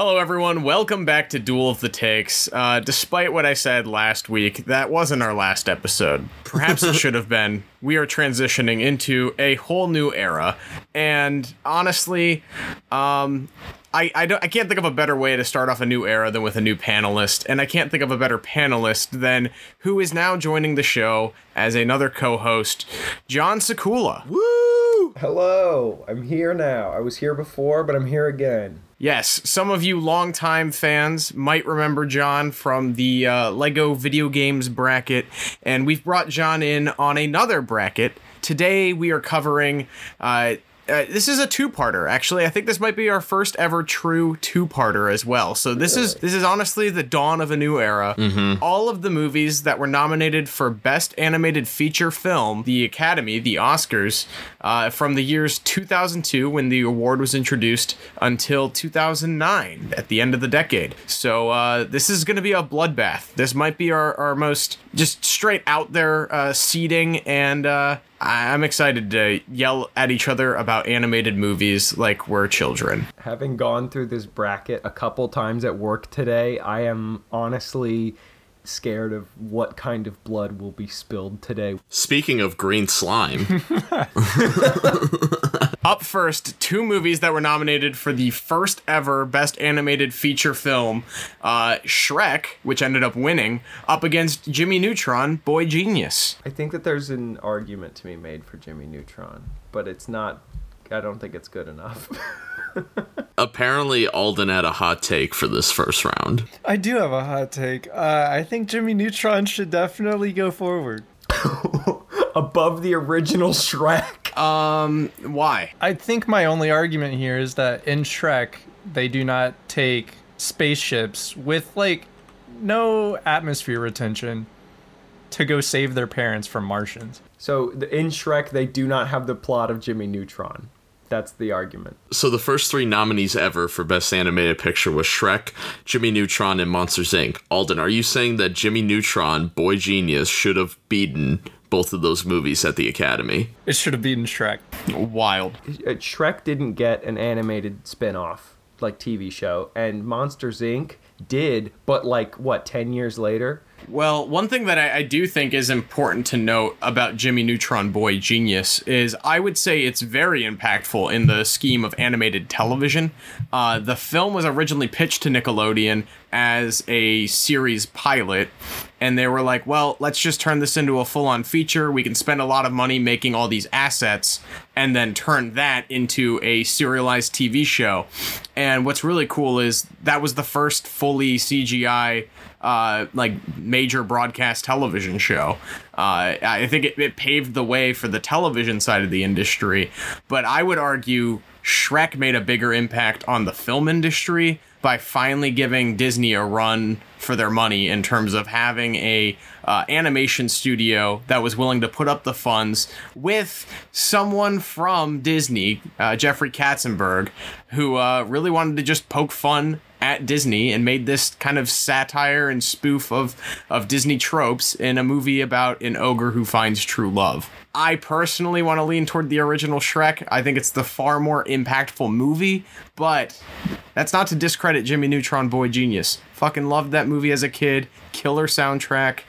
Hello, everyone. Welcome back to Duel of the Takes. Uh, despite what I said last week, that wasn't our last episode. Perhaps it should have been. We are transitioning into a whole new era. And honestly, um, I, I, don't, I can't think of a better way to start off a new era than with a new panelist, and I can't think of a better panelist than who is now joining the show as another co-host, John Sakula. Woo! Hello, I'm here now. I was here before, but I'm here again. Yes, some of you longtime fans might remember John from the uh, Lego video games bracket, and we've brought John in on another bracket. Today we are covering uh, uh, this is a two-parter. Actually i think this might be our first ever true two-parter as well. So this is this is honestly the dawn of a new era. Mm-hmm. all of the movies that were nominated for best animated feature film the academy the oscars uh, from the years 2002 when the award was introduced until 2009 at the end of the decade. So uh, this is going to be a bloodbath. This might be our, our most just straight out there uh, seeding and uh, I'm excited to yell at each other about animated movies like we're children. Having gone through this bracket a couple times at work today, I am honestly scared of what kind of blood will be spilled today. Speaking of green slime, Up first, two movies that were nominated for the first ever Best Animated Feature Film uh, Shrek, which ended up winning, up against Jimmy Neutron, Boy Genius. I think that there's an argument to be made for Jimmy Neutron, but it's not. I don't think it's good enough. apparently Alden had a hot take for this first round. I do have a hot take. Uh, I think Jimmy Neutron should definitely go forward. Above the original Shrek. Um, why? I think my only argument here is that in Shrek, they do not take spaceships with like no atmosphere retention to go save their parents from Martians. So in Shrek, they do not have the plot of Jimmy Neutron. That's the argument. So the first three nominees ever for Best Animated Picture was Shrek, Jimmy Neutron, and Monsters Inc. Alden, are you saying that Jimmy Neutron, Boy Genius, should have beaten both of those movies at the Academy? It should have beaten Shrek. Wild. Uh, Shrek didn't get an animated spin-off like TV show, and Monsters Inc. did, but like what, ten years later? Well, one thing that I, I do think is important to note about Jimmy Neutron Boy Genius is I would say it's very impactful in the scheme of animated television. Uh, the film was originally pitched to Nickelodeon as a series pilot, and they were like, well, let's just turn this into a full on feature. We can spend a lot of money making all these assets and then turn that into a serialized TV show. And what's really cool is that was the first fully CGI uh, like major broadcast television show. Uh, I think it, it paved the way for the television side of the industry, but I would argue Shrek made a bigger impact on the film industry by finally giving Disney a run for their money in terms of having a uh, animation studio that was willing to put up the funds with someone from Disney, uh, Jeffrey Katzenberg, who uh, really wanted to just poke fun at Disney and made this kind of satire and spoof of of Disney tropes in a movie about an ogre who finds true love. I personally want to lean toward the original Shrek. I think it's the far more impactful movie, but that's not to discredit Jimmy Neutron Boy Genius. Fucking loved that movie as a kid. Killer soundtrack.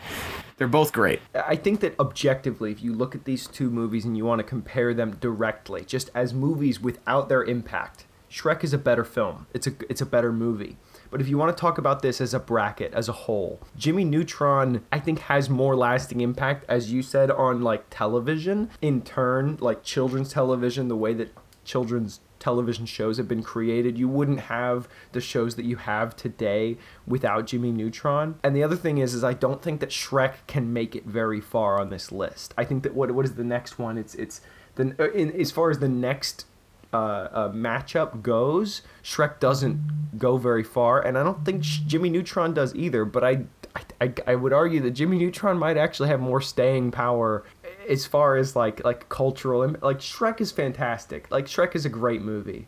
They're both great. I think that objectively, if you look at these two movies and you want to compare them directly, just as movies without their impact, Shrek is a better film. It's a it's a better movie. But if you want to talk about this as a bracket, as a whole, Jimmy Neutron, I think, has more lasting impact, as you said, on like television. In turn, like children's television, the way that children's television shows have been created, you wouldn't have the shows that you have today without Jimmy Neutron. And the other thing is, is I don't think that Shrek can make it very far on this list. I think that what what is the next one? It's it's the uh, in, as far as the next uh, uh, matchup goes, Shrek doesn't go very far, and I don't think Jimmy Neutron does either. But I, I, I would argue that Jimmy Neutron might actually have more staying power as far as like like cultural. Like Shrek is fantastic. Like Shrek is a great movie.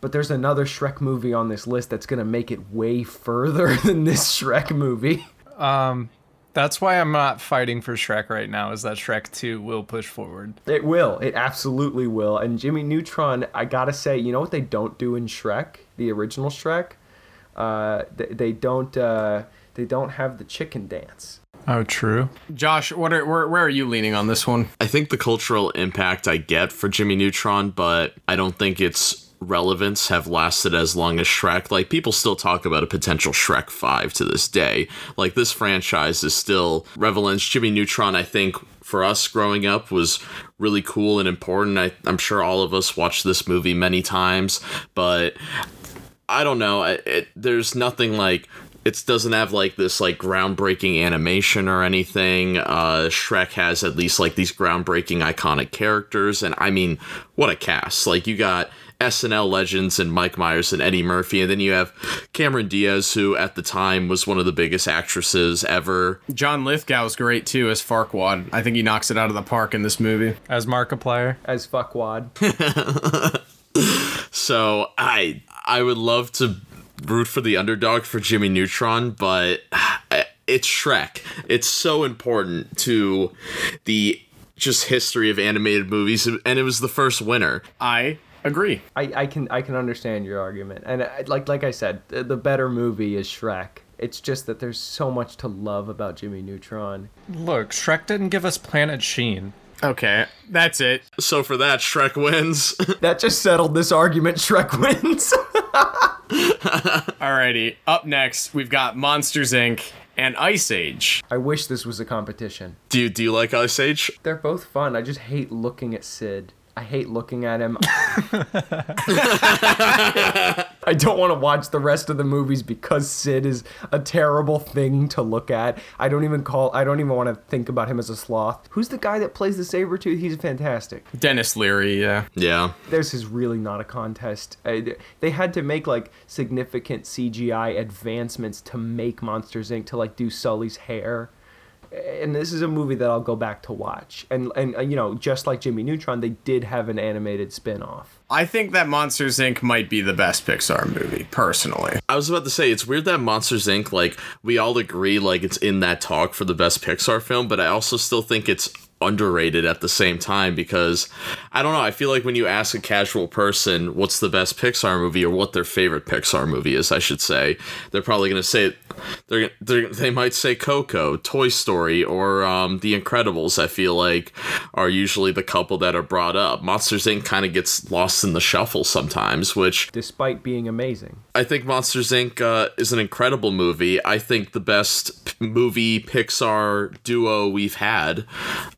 But there's another Shrek movie on this list that's gonna make it way further than this Shrek movie. Um, that's why I'm not fighting for Shrek right now. Is that Shrek Two will push forward? It will. It absolutely will. And Jimmy Neutron, I gotta say, you know what they don't do in Shrek, the original Shrek? Uh, they, they don't uh, they don't have the chicken dance. Oh, true. Josh, what are where, where are you leaning on this one? I think the cultural impact I get for Jimmy Neutron, but I don't think its relevance have lasted as long as Shrek. Like people still talk about a potential Shrek 5 to this day. Like this franchise is still relevant. Jimmy Neutron, I think for us growing up was really cool and important. I, I'm sure all of us watched this movie many times, but I don't know. It, it, there's nothing like it doesn't have like this like groundbreaking animation or anything. Uh, Shrek has at least like these groundbreaking iconic characters, and I mean, what a cast! Like you got SNL legends and Mike Myers and Eddie Murphy, and then you have Cameron Diaz, who at the time was one of the biggest actresses ever. John Lithgow is great too as Farquaad. I think he knocks it out of the park in this movie. As Markiplier. As fuckwad. So I I would love to root for the underdog for Jimmy Neutron, but uh, it's Shrek. It's so important to the just history of animated movies, and it was the first winner. I agree. I, I can I can understand your argument, and I, like like I said, the, the better movie is Shrek. It's just that there's so much to love about Jimmy Neutron. Look, Shrek didn't give us Planet Sheen. Okay, that's it. So for that, Shrek wins. That just settled this argument. Shrek wins. Alrighty, up next we've got Monsters Inc. and Ice Age. I wish this was a competition. do you do you like Ice Age? They're both fun. I just hate looking at Sid. I hate looking at him. I don't want to watch the rest of the movies because Sid is a terrible thing to look at. I don't even call I don't even want to think about him as a sloth. Who's the guy that plays the saber tooth? He's fantastic. Denis Leary, yeah. Yeah. This is really not a contest. Uh, They had to make like significant CGI advancements to make Monsters Inc. to like do Sully's hair. And this is a movie that I'll go back to watch. And and uh, you know, just like Jimmy Neutron, they did have an animated spin-off. I think that Monsters Inc. might be the best Pixar movie, personally. I was about to say it's weird that Monsters Inc. like we all agree like it's in that talk for the best Pixar film, but I also still think it's underrated at the same time because I don't know, I feel like when you ask a casual person what's the best Pixar movie or what their favorite Pixar movie is, I should say, they're probably going to say they're, they're they might say Coco, Toy Story or um, The Incredibles, I feel like are usually the couple that are brought up. Monsters Inc. kind of gets lost in the shuffle sometimes, which Despite being amazing. I think Monsters Inc. Uh, is an incredible movie. I think the best p- movie Pixar duo we've had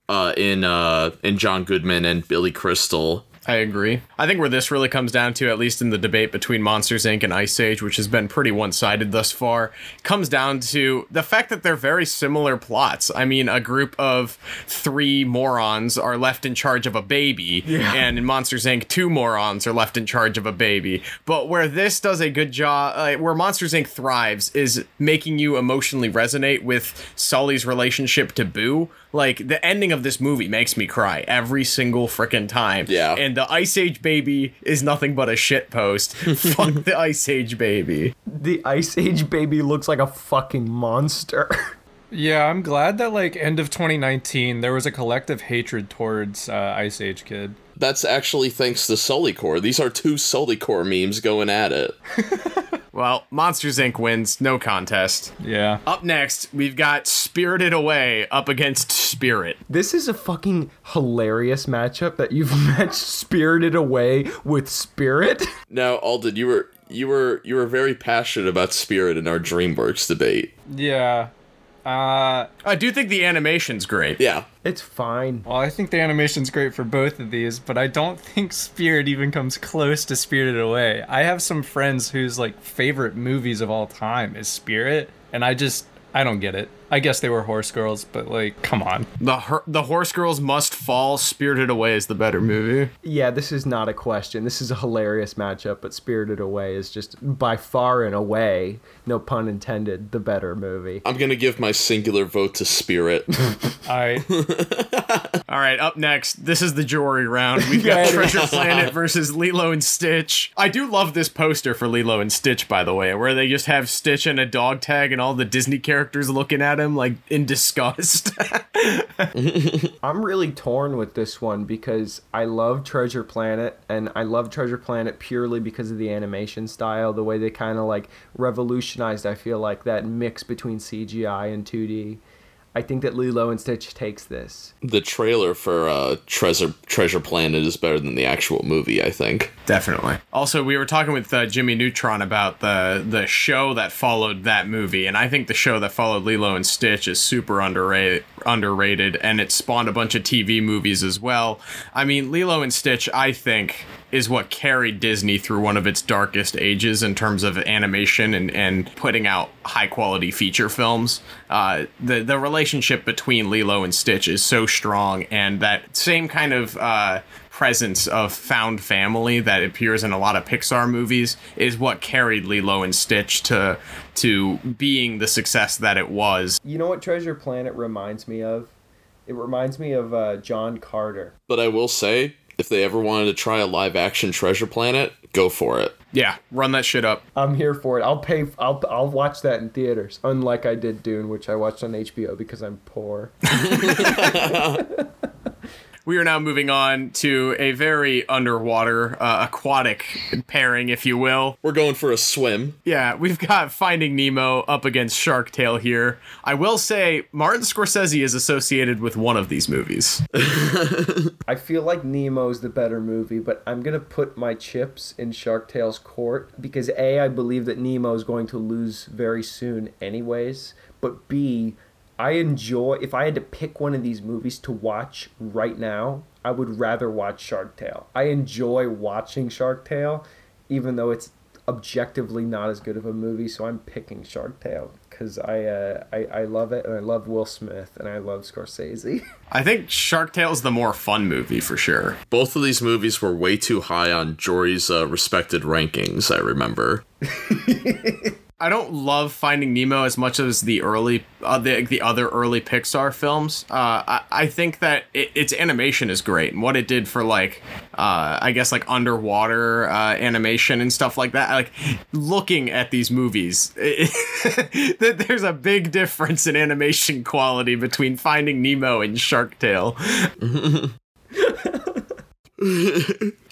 uh, in uh, in John Goodman and Billy Crystal. I agree. I think where this really comes down to, at least in the debate between Monsters Inc. and Ice Age, which has been pretty one sided thus far, comes down to the fact that they're very similar plots. I mean, a group of three morons are left in charge of a baby, and in Monsters Inc., two morons are left in charge of a baby. But where this does a good job, uh, where Monsters Inc. thrives, is making you emotionally resonate with Sully's relationship to Boo. Like, the ending of this movie makes me cry every single frickin' time. Yeah. And the Ice Age baby is nothing but a shit post. Fuck the Ice Age baby. The Ice Age baby looks like a fucking monster. Yeah, I'm glad that like end of 2019 there was a collective hatred towards uh, Ice Age Kid. That's actually thanks to Sullycore. These are two Sullycore memes going at it. Well, Monsters Inc. wins, no contest. Yeah. Up next, we've got Spirited Away up against Spirit. This is a fucking hilarious matchup that you've matched Spirited Away with Spirit. Now, Alden, you were you were you were very passionate about Spirit in our DreamWorks debate. Yeah. Uh I do think the animation's great. Yeah, It's fine. well, I think the animation's great for both of these, but I don't think Spirit even comes close to Spirited Away. I have some friends whose like favorite movies of all time is Spirit, and I just I don't get it. I guess they were horse girls, but like, come on. The her- the Horse Girls Must Fall. Spirited Away is the better movie. Yeah, this is not a question. This is a hilarious matchup, but Spirited Away is just by far and away, no pun intended, the better movie. I'm gonna give my singular vote to Spirit. All right. All right. up next, this is the jewelry round. We've got it Treasure is. Planet versus Lilo and Stitch. I do love this poster for Lilo and Stitch, by the way, where they just have Stitch and a dog tag and all the Disney characters looking at at him like in disgust. I'm really torn with this one because I love Treasure Planet and I love Treasure Planet purely because of the animation style, the way they kind of like revolutionized I feel like that mix between CGI and 2D. I think that Lilo and Stitch takes this. The trailer for uh, Treasure Treasure Planet is better than the actual movie. I think. Definitely. Also, we were talking with uh, Jimmy Neutron about the the show that followed that movie, and I think the show that followed Lilo and Stitch is super underrated. Underrated, and it spawned a bunch of TV movies as well. I mean, Lilo and Stitch, I think, is what carried Disney through one of its darkest ages in terms of animation and, and putting out high quality feature films. Uh, the the relationship between Lilo and Stitch is so strong, and that same kind of uh, presence of found family that appears in a lot of Pixar movies is what carried Lilo and Stitch to to being the success that it was. You know what Treasure Planet reminds me of? It reminds me of uh, John Carter. But I will say, if they ever wanted to try a live action Treasure Planet, go for it. Yeah, run that shit up. I'm here for it. I'll pay. I'll I'll watch that in theaters. Unlike I did Dune, which I watched on HBO because I'm poor. We are now moving on to a very underwater, uh, aquatic pairing, if you will. We're going for a swim. Yeah, we've got Finding Nemo up against Shark Tale here. I will say, Martin Scorsese is associated with one of these movies. I feel like Nemo's the better movie, but I'm gonna put my chips in Shark Tale's court because a I believe that Nemo is going to lose very soon, anyways. But b I enjoy if I had to pick one of these movies to watch right now, I would rather watch Shark Tale. I enjoy watching Shark Tale, even though it's objectively not as good of a movie. So I'm picking Shark Tale because I, uh, I I love it and I love Will Smith and I love Scorsese. I think Shark Tale is the more fun movie for sure. Both of these movies were way too high on Jory's uh, respected rankings, I remember. I don't love Finding Nemo as much as the early, uh, the the other early Pixar films. Uh, I, I think that it, its animation is great, and what it did for like, uh, I guess like underwater uh, animation and stuff like that. Like looking at these movies, that there's a big difference in animation quality between Finding Nemo and Shark Tale.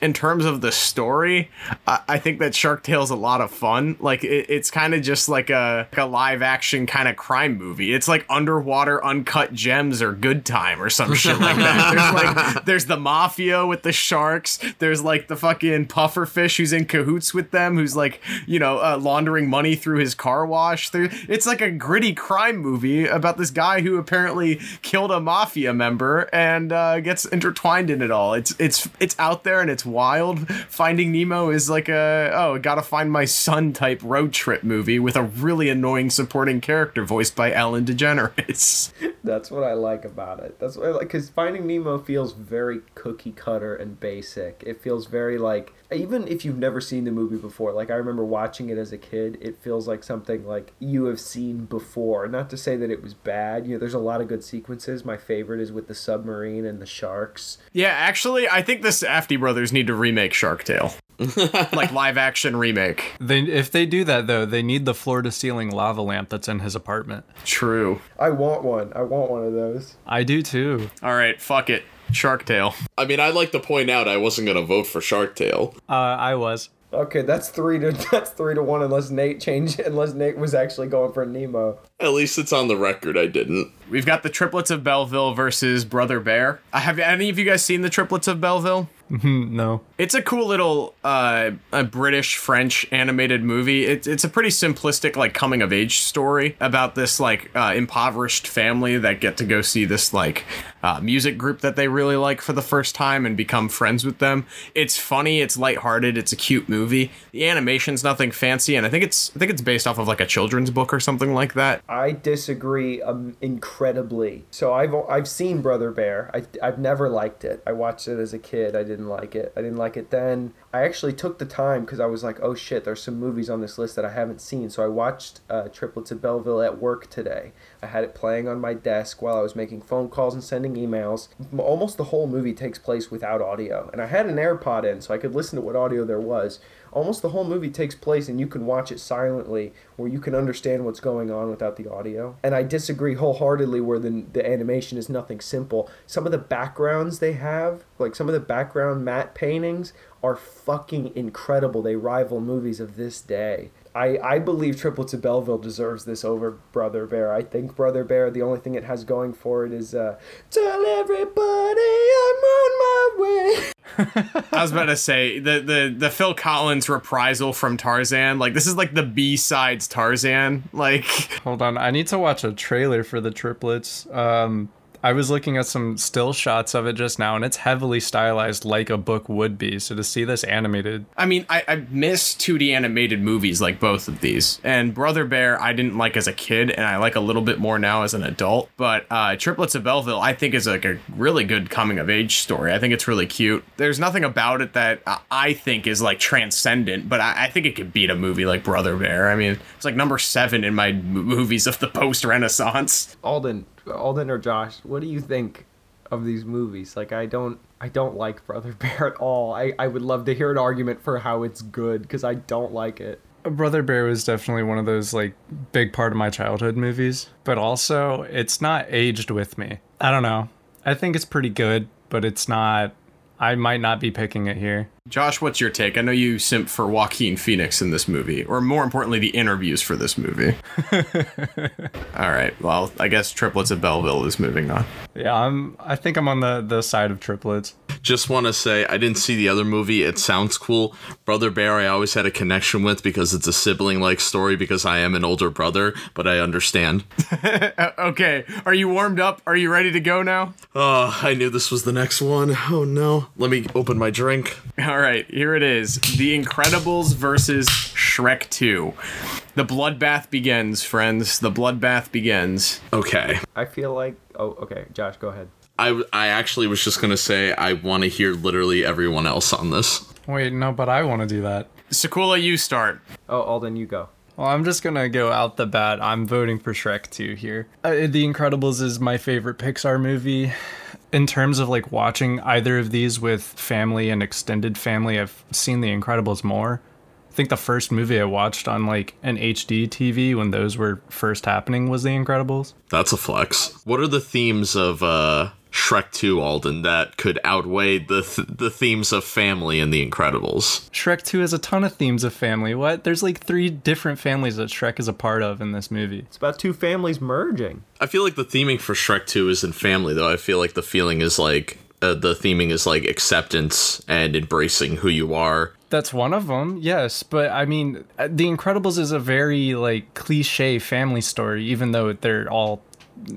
in terms of the story, I, I think that Shark Tale's a lot of fun. Like it, it's kind of just like a, like a live action kind of crime movie. It's like underwater uncut gems or Good Time or some shit like that. There's like there's the mafia with the sharks. There's like the fucking pufferfish who's in cahoots with them, who's like you know uh, laundering money through his car wash. There, it's like a gritty crime movie about this guy who apparently killed a mafia member and uh, gets intertwined in it all. It's it's it's out there and it's wild. Finding Nemo is like a oh, gotta find my son type road trip movie with a really annoying supporting character voiced by Ellen DeGeneres. That's what I like about it. That's what I like because Finding Nemo feels very cookie cutter and basic. It feels very like even if you've never seen the movie before. Like I remember watching it as a kid. It feels like something like you have seen before. Not to say that it was bad. You know, there's a lot of good sequences. My favorite is with the submarine and the sharks. Yeah, actually, I think the Safdie brothers need to remake Shark Tale. like live action remake. They, if they do that though, they need the floor to ceiling lava lamp that's in his apartment. True. I want one. I want one of those. I do too. All right, fuck it. Shark Tale. I mean, I'd like to point out I wasn't going to vote for Shark Tale. Uh, I was. Okay, that's three to that's three to one unless Nate changed unless Nate was actually going for Nemo. At least it's on the record I didn't. We've got the triplets of Belleville versus Brother Bear. Uh, have any of you guys seen the triplets of Belleville? no. It's a cool little uh, a British French animated movie. It's it's a pretty simplistic like coming of age story about this like uh, impoverished family that get to go see this like uh, music group that they really like for the first time and become friends with them. It's funny. It's lighthearted. It's a cute movie. The animation's nothing fancy, and I think it's I think it's based off of like a children's book or something like that. I disagree um, incredibly. So I've I've seen Brother Bear. I I've never liked it. I watched it as a kid. I didn't like it. I didn't like it then. I actually took the time because I was like, oh shit, there's some movies on this list that I haven't seen. So I watched uh, Triplets of Belleville at work today. I had it playing on my desk while I was making phone calls and sending emails. Almost the whole movie takes place without audio, and I had an AirPod in so I could listen to what audio there was. Almost the whole movie takes place and you can watch it silently where you can understand what's going on without the audio. And I disagree wholeheartedly where the, the animation is nothing simple. Some of the backgrounds they have, like some of the background matte paintings, are fucking incredible. They rival movies of this day. I, I believe Triplets of Belleville deserves this over Brother Bear. I think Brother Bear, the only thing it has going for it is uh, tell everybody I'm on my way. I was about to say the the the Phil Collins reprisal from Tarzan. Like this is like the B sides Tarzan. Like Hold on, I need to watch a trailer for the triplets. Um, I was looking at some still shots of it just now, and it's heavily stylized like a book would be. So to see this animated, I mean, I, I miss 2D animated movies like both of these. And Brother Bear, I didn't like as a kid, and I like a little bit more now as an adult. But uh, Triplets of Belleville, I think, is like a really good coming of age story. I think it's really cute. There's nothing about it that I- I think is like transcendent, but I, I think it could beat a movie like Brother Bear. I mean, it's like number seven in my m- movies of the post Renaissance. Alden, Alden or Josh, what do you think of these movies? Like, I don't, I don't like Brother Bear at all. I, I would love to hear an argument for how it's good because I don't like it. Brother Bear was definitely one of those like big part of my childhood movies, but also it's not aged with me. I don't know. I think it's pretty good, but it's not. I might not be picking it here. Josh, what's your take? I know you simp for Joaquin Phoenix in this movie, or more importantly, the interviews for this movie. All right. Well, I guess Triplets of Belleville is moving on. Yeah, I'm. I think I'm on the the side of triplets. Just want to say, I didn't see the other movie. It sounds cool. Brother Bear, I always had a connection with because it's a sibling like story because I am an older brother, but I understand. Okay. Are you warmed up? Are you ready to go now? Oh, I knew this was the next one. Oh no. Let me open my drink. All right. Here it is The Incredibles versus Shrek 2. The bloodbath begins, friends. The bloodbath begins. Okay. I feel like, oh, okay, Josh, go ahead. I, I actually was just going to say I want to hear literally everyone else on this. Wait, no, but I want to do that. Sakula, you start. Oh, Alden, you go. Well, I'm just gonna go out the bat. I'm voting for Shrek 2 here. Uh, the Incredibles is my favorite Pixar movie. In terms of like watching either of these with family and extended family, I've seen The Incredibles more. I think the first movie I watched on like an HD TV when those were first happening was The Incredibles. That's a flex. What are the themes of uh, Shrek 2, Alden, that could outweigh the th- the themes of family in The Incredibles? Shrek 2 has a ton of themes of family. What? There's like three different families that Shrek is a part of in this movie. It's about two families merging. I feel like the theming for Shrek 2 is in family, though. I feel like the feeling is like uh, the theming is like acceptance and embracing who you are. That's one of them, yes. But I mean, uh, The Incredibles is a very like cliche family story, even though they're all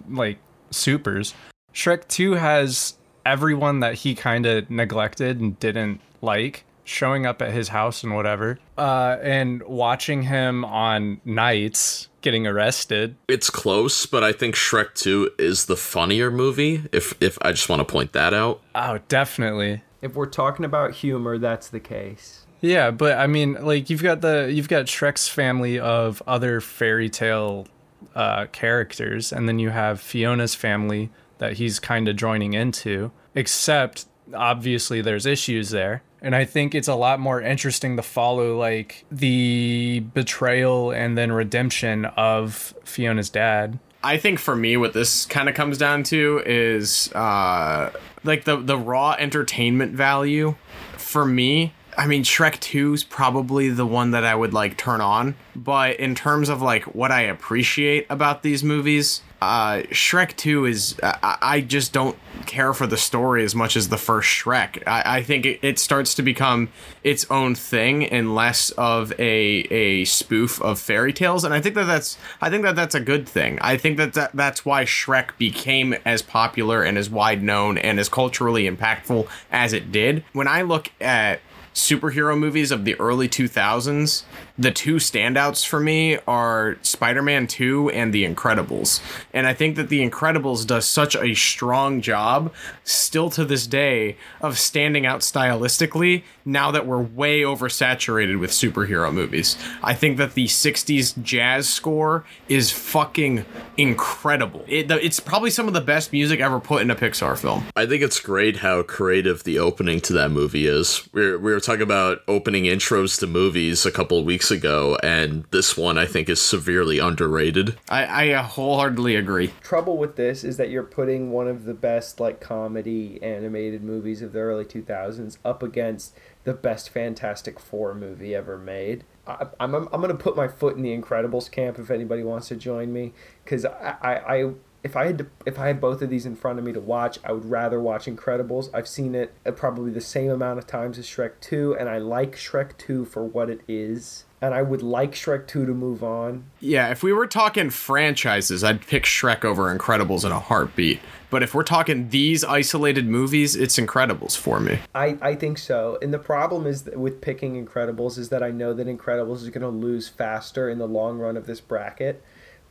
like supers. Shrek 2 has everyone that he kind of neglected and didn't like showing up at his house and whatever, uh, and watching him on nights getting arrested. It's close, but I think Shrek 2 is the funnier movie. If if I just want to point that out. Oh, definitely. If we're talking about humor, that's the case. Yeah, but I mean, like you've got the you've got Shrek's family of other fairy tale uh, characters, and then you have Fiona's family that he's kind of joining into. Except obviously there's issues there, and I think it's a lot more interesting to follow like the betrayal and then redemption of Fiona's dad. I think for me, what this kind of comes down to is uh, like the the raw entertainment value. For me, I mean, Shrek 2 is probably the one that I would like turn on. But in terms of like what I appreciate about these movies, uh, Shrek 2 is I, I just don't care for the story as much as the first Shrek. I, I think it, it starts to become its own thing and less of a a spoof of fairy tales. And I think that that's I think that that's a good thing. I think that, that that's why Shrek became as popular and as wide known and as culturally impactful as it did. When I look at superhero movies of the early 2000s the two standouts for me are Spider-Man 2 and The Incredibles. And I think that The Incredibles does such a strong job still to this day of standing out stylistically now that we're way oversaturated with superhero movies. I think that the 60s jazz score is fucking incredible. It, it's probably some of the best music ever put in a Pixar film. I think it's great how creative the opening to that movie is. We were, we were talking about opening intros to movies a couple of weeks ago, and this one I think is severely underrated. I, I wholeheartedly agree. Trouble with this is that you're putting one of the best like comedy animated movies of the early 2000s up against the best Fantastic Four movie ever made. I, am I'm, I'm going to put my foot in the Incredibles camp if anybody wants to join me because I, I, I if I had to, if I had both of these in front of me to watch, I would rather watch Incredibles. I've seen it uh, probably the same amount of times as Shrek 2 and I like Shrek 2 for what it is and I would like Shrek 2 to move on. Yeah, if we were talking franchises, I'd pick Shrek over Incredibles in a heartbeat. But if we're talking these isolated movies, it's Incredibles for me. I, I think so. And the problem is with picking Incredibles is that I know that Incredibles is going to lose faster in the long run of this bracket.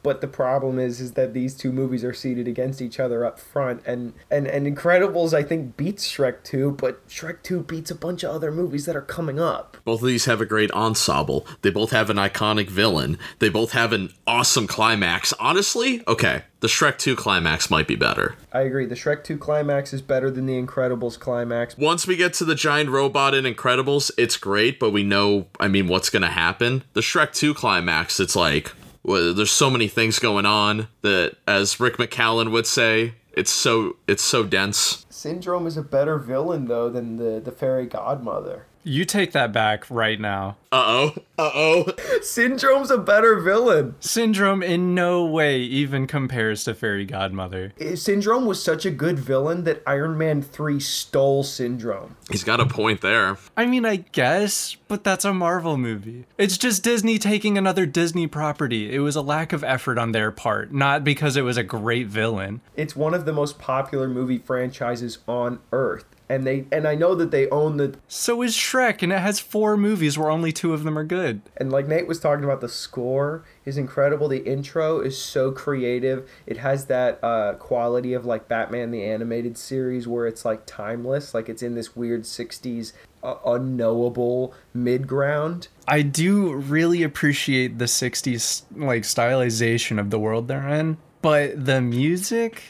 But the problem is, is that these two movies are seated against each other up front, and and and Incredibles I think beats Shrek two, but Shrek two beats a bunch of other movies that are coming up. Both of these have a great ensemble. They both have an iconic villain. They both have an awesome climax. Honestly, okay, the Shrek 2 climax might be better. I agree. The Shrek 2 climax is better than the Incredibles climax. Once we get to the giant robot in Incredibles, it's great, but we know, I mean, what's going to happen. The Shrek 2 climax, it's like, there's so many things going on that, as Rick McCallum would say, it's so it's so dense. Syndrome is a better villain though than the the fairy godmother. You take that back right now. Uh oh. Uh oh. Syndrome's a better villain. Syndrome in no way even compares to Fairy Godmother. Syndrome was such a good villain that Iron Man 3 stole Syndrome. He's got a point there. I mean, I guess, but that's a Marvel movie. It's just Disney taking another Disney property. It was a lack of effort on their part, not because it was a great villain. It's one of the most popular movie franchises on Earth and they and I know that they own the So is Shrek and it has four movies where only two of them are good. and like Nate was talking about the score is incredible. The intro is so creative. It has that uh, quality of like Batman the animated series where it's like timeless like it's in this weird 60s uh, unknowable mid ground I do really appreciate the 60s like stylization of the world they're in, but the music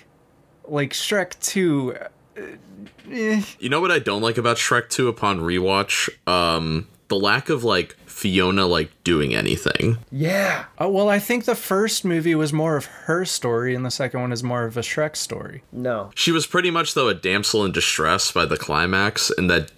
like Shrek 2 uh, eh. You know what I don't like about Shrek 2 upon rewatch? Um the lack of like Fiona like doing anything. yeah Uh, well, I think the first movie was more of her story, and the second one is more of a Shrek story. no She was pretty much though a damsel in distress by the climax, and that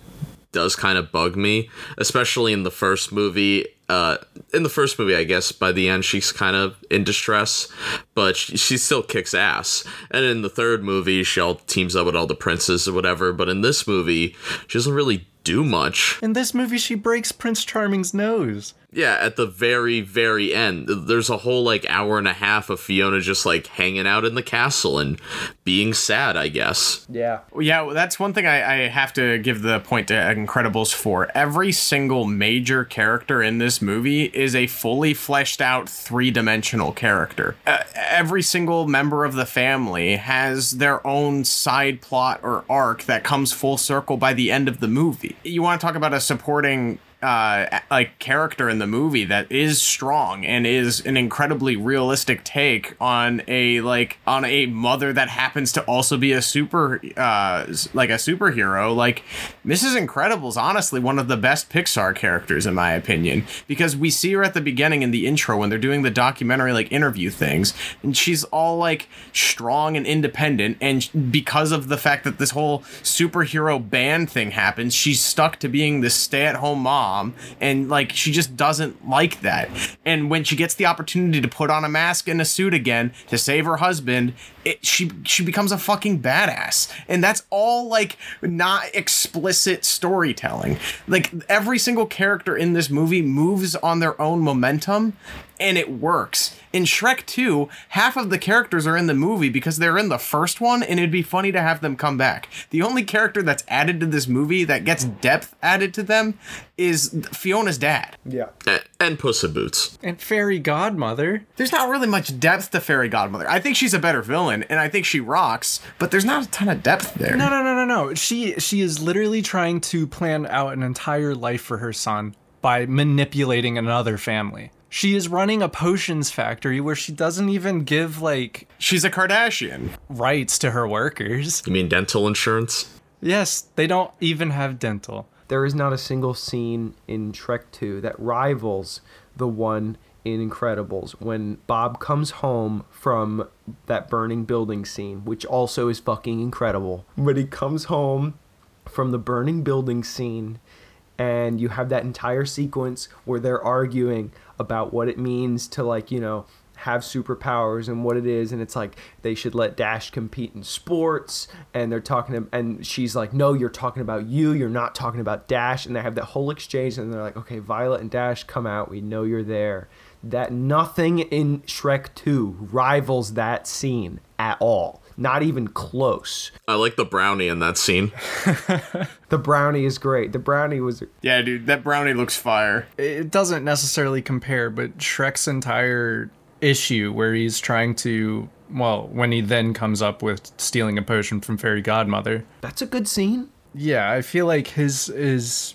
does kind of bug me, especially in the first movie. Uh, in the first movie, I guess by the end she's kind of in distress, but she, she still kicks ass. And in the third movie, she all teams up with all the princes or whatever. But in this movie, she doesn't really do much. In this movie, she breaks Prince Charming's nose. Yeah, at the very, very end, there's a whole like hour and a half of Fiona just like hanging out in the castle and being sad, I guess. yeah Yeah, well, that's one thing I, I have to give the point to Incredibles for. Every single major character in this movie is a fully fleshed out three dimensional character. Uh, every single member of the family has their own side plot or arc that comes full circle by the end of the movie. You want to talk about a supporting uh like character in the movie that is strong and is an incredibly realistic take on a like on a mother that happens to also be a super uh like a superhero. Like Mrs. Incredible's honestly one of the best Pixar characters in my opinion because we see her at the beginning in the intro when they're doing the documentary like interview things and she's all like strong and independent and because of the fact that this whole superhero band thing happens she's stuck to being this stay-at-home mom and like she just doesn't like that and when she gets the opportunity to put on a mask and a suit again to save her husband it, she she becomes a fucking badass. And that's all like not explicit storytelling. Like every single character in this movie moves on their own momentum and it works in Shrek 2, half of the characters are in the movie because they're in the first one, and it'd be funny to have them come back. The only character that's added to this movie that gets depth added to them is Fiona's dad. Yeah. A- and Puss in Boots. And fairy godmother. There's not really much depth to Fairy Godmother. I think she's a better villain, and I think she rocks, but there's not a ton of depth there. No, no, no, no, no. She she is literally trying to plan out an entire life for her son by manipulating another family. She is running a potions factory where she doesn't even give like She's a Kardashian. rights to her workers. You mean dental insurance? Yes, they don't even have dental. There is not a single scene in Shrek 2 that rivals the one in Incredibles when Bob comes home from that burning building scene, which also is fucking incredible. But he comes home from the burning building scene and you have that entire sequence where they're arguing about what it means to like, you know, have superpowers and what it is and it's like they should let Dash compete in sports and they're talking to, and she's like no you're talking about you you're not talking about Dash and they have that whole exchange and they're like okay Violet and Dash come out we know you're there. That nothing in Shrek 2 rivals that scene at all not even close I like the brownie in that scene. the brownie is great the brownie was Yeah, dude, that brownie looks fire. It doesn't necessarily compare, but Shrek's entire issue where he's trying to well, when he then comes up with stealing a potion from Fairy Godmother. that's a good scene Yeah, I feel like his his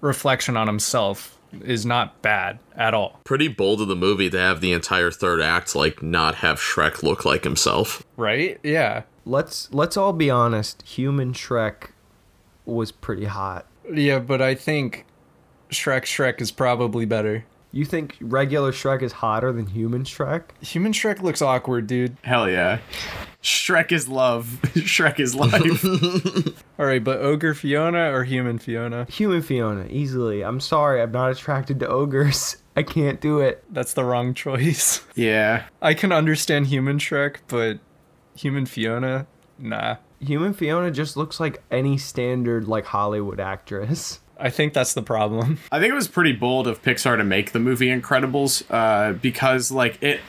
reflection on himself is not bad at all. Pretty bold of the movie to have the entire third act like not have Shrek look like himself. Right? Yeah. let's let's all be honest human Shrek was pretty hot Yeah, but I think Shrek Shrek is probably better. You think regular Shrek is hotter than human Shrek? Human Shrek looks awkward, dude. Hell yeah. Shrek is love. Shrek is life. All right, but ogre Fiona or human Fiona? Human Fiona, easily. I'm sorry, I'm not attracted to ogres. I can't do it. That's the wrong choice. yeah. I can understand human Shrek, but human Fiona, nah. Human Fiona just looks like any standard like Hollywood actress. I think that's the problem. I think it was pretty bold of Pixar to make the movie Incredibles, uh, because like it,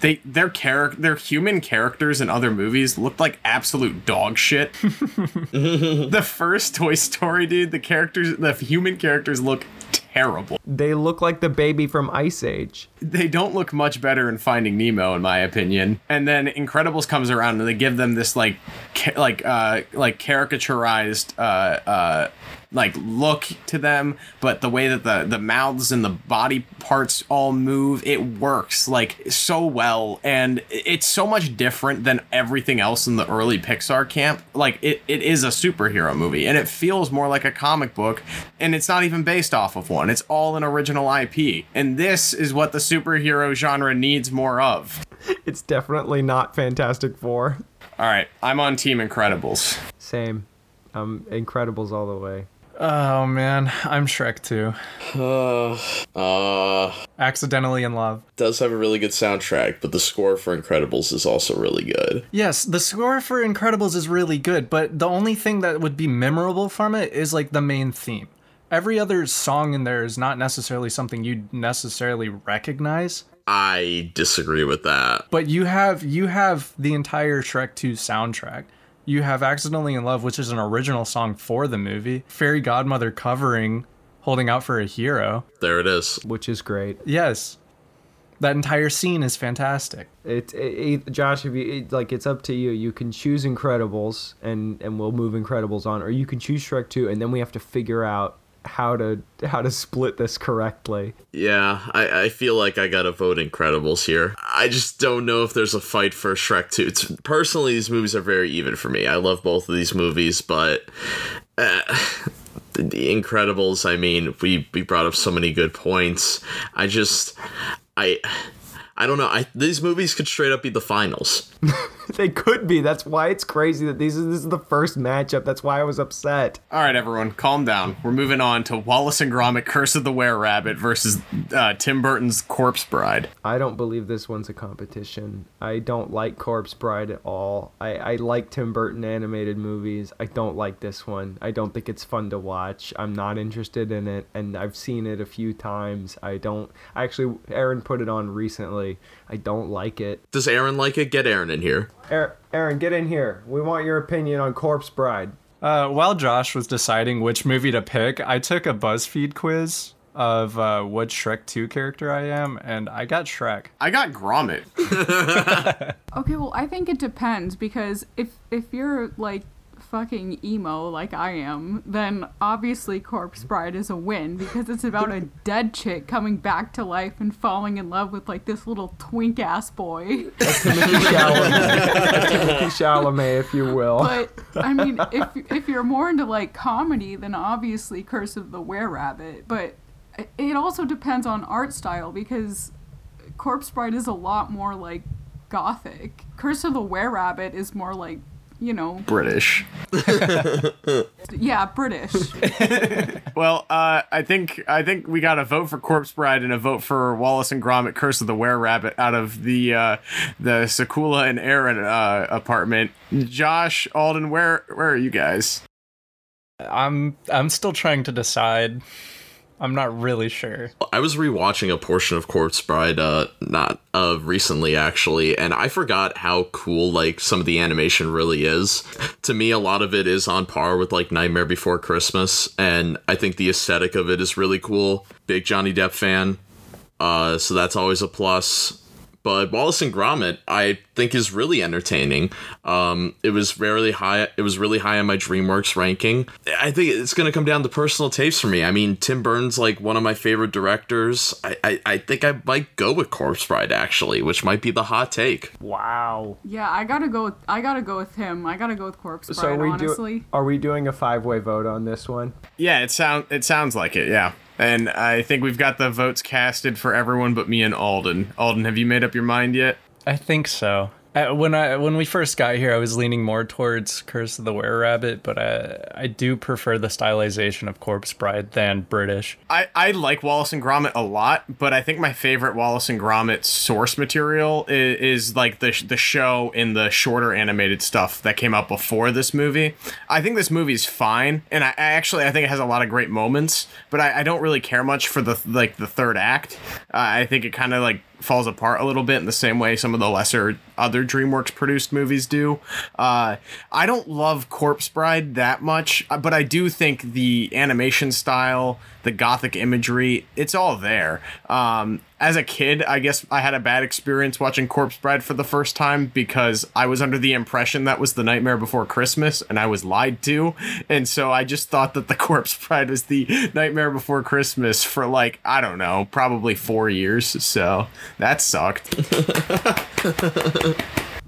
they their character, their human characters in other movies looked like absolute dog shit. the first Toy Story, dude, the characters, the human characters look terrible. They look like the baby from Ice Age. They don't look much better in Finding Nemo, in my opinion. And then Incredibles comes around and they give them this like, ca- like, uh, like caricaturized, uh, uh, like look to them, but the way that the the mouths and the body parts all move, it works like so well, and it's so much different than everything else in the early Pixar camp. Like it, it is a superhero movie, and it feels more like a comic book, and it's not even based off of one. It's all an original IP, and this is what the superhero genre needs more of. It's definitely not Fantastic Four. All right, I'm on Team Incredibles. Same. I'm um, Incredibles all the way. Oh man, I'm Shrek too. Uh, uh, Accidentally in love. does have a really good soundtrack, but the score for Incredibles is also really good. Yes, the score for Incredibles is really good, but the only thing that would be memorable from it is like the main theme. Every other song in there is not necessarily something you'd necessarily recognize, I disagree with that. but you have you have the entire Shrek 2 soundtrack. You have Accidentally in Love, which is an original song for the movie. Fairy Godmother covering Holding Out for a Hero. There it is. which is great. Yes. That entire scene is fantastic. It, it, it Josh, if you it, like, it's up to you. You can choose Incredibles, and and we'll move Incredibles on, or you can choose Shrek 2, and then we have to figure out how to how to split this correctly. Yeah, I, I feel like I gotta vote Incredibles here. I just don't know if there's a fight for Shrek 2. It's, personally, these movies are very even for me. I love both of these movies, but uh, the, the Incredibles, I mean, we, we brought up so many good points. I just, I. I I don't know. I, these movies could straight up be the finals. They could be. That's why it's crazy that these this is the first matchup. That's why I was upset. All right, everyone, calm down. We're moving on to Wallace and Gromit: Curse of the Were Rabbit versus uh, Tim Burton's Corpse Bride. I don't believe this one's a competition. I don't like Corpse Bride at all. I, I like Tim Burton animated movies. I don't like this one. I don't think it's fun to watch. I'm not interested in it, and I've seen it a few times. I don't. Actually, Aaron put it on recently. I don't like it. Does Aaron like it? Get Aaron in here. Aaron, Aaron, get in here. We want your opinion on Corpse Bride. Uh, while Josh was deciding which movie to pick, I took a BuzzFeed quiz of uh, what Shrek 2 character I am, and I got Shrek. I got Gromit. Okay, well, I think it depends because if if you're like fucking emo like I am, then obviously Corpse Bride is a win because it's about a dead chick coming back to life and falling in love with like this little twink ass boy. Timothée Chalamet. Timothée Chalamet, if you will. But I mean, if if you're more into like comedy, then obviously Curse of the Were Rabbit. But it also depends on art style because Corpse Bride is a lot more like gothic. Curse of the Were Rabbit is more like you know, British. yeah, British. Well, uh, I think I think we got a vote for Corpse Bride and a vote for Wallace and Gromit: Curse of the Were Rabbit out of the uh, the Sakula and Aaron uh, apartment. Josh Alden, where where are you guys? I'm I'm still trying to decide. I'm not really sure. I was rewatching a portion of Corpse Bride, uh, not uh, recently actually, and I forgot how cool like some of the animation really is. To me, a lot of it is on par with like Nightmare Before Christmas, and I think the aesthetic of it is really cool. Big Johnny Depp fan, uh, so that's always a plus. But Wallace and Gromit, I think, is really entertaining. Um, it was rarely high. It was really high on my DreamWorks ranking. I think it's going to come down to personal taste for me. I mean, Tim Burton's like one of my favorite directors. I, I, I think I might go with Corpse Bride actually, which might be the hot take. Wow. yeah, I gotta go. With, I gotta go with him. I gotta go with Corpse Bride. So we honestly. do. Are we doing a five-way vote on this one? Yeah, it sound it sounds like it. Yeah, and I think we've got the votes casted for everyone but me and Alden. Alden, have you made up your mind yet? I think so. When I when we first got here, I was leaning more towards Curse of the Were Rabbit, but I I do prefer the stylization of Corpse Bride than British. I, I like Wallace and Gromit a lot, but I think my favorite Wallace and Gromit source material is, is like the the show in the shorter animated stuff that came out before this movie. I think this movie's fine, and I, I actually I think it has a lot of great moments, but I, I don't really care much for the like the third act. Uh, I think it kind of like falls apart a little bit in the same way some of the lesser other DreamWorks produced movies do. Uh, I don't love Corpse Bride that much, uh, but I do think the animation style, the gothic imagery, it's all there. Um, as a kid, I guess I had a bad experience watching Corpse Bride for the first time because I was under the impression that was the Nightmare Before Christmas, and I was lied to, and so I just thought that the Corpse Bride was the Nightmare Before Christmas for like I don't know, probably four years. So that sucked.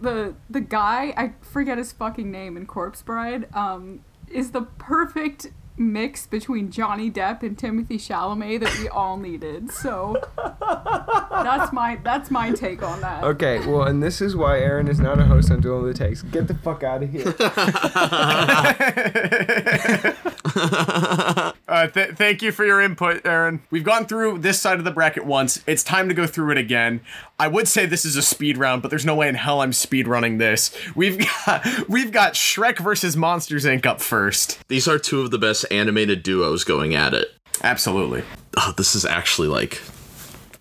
the the guy I forget his fucking name in Corpse Bride um is the perfect mix between Johnny Depp and Timothée Chalamet that we all needed. So that's my that's my take on that. Okay, well, and this is why Aaron is not a host on Duel of the Takes. Get the fuck out of here. Uh, th- thank you for your input, Aaron. We've gone through this side of the bracket once. It's time to go through it again. I would say this is a speed round, but there's no way in hell I'm speed running this. We've got we've got Shrek versus Monsters Inc. up first. These are two of the best animated duos going at it. Absolutely. Oh, this is actually like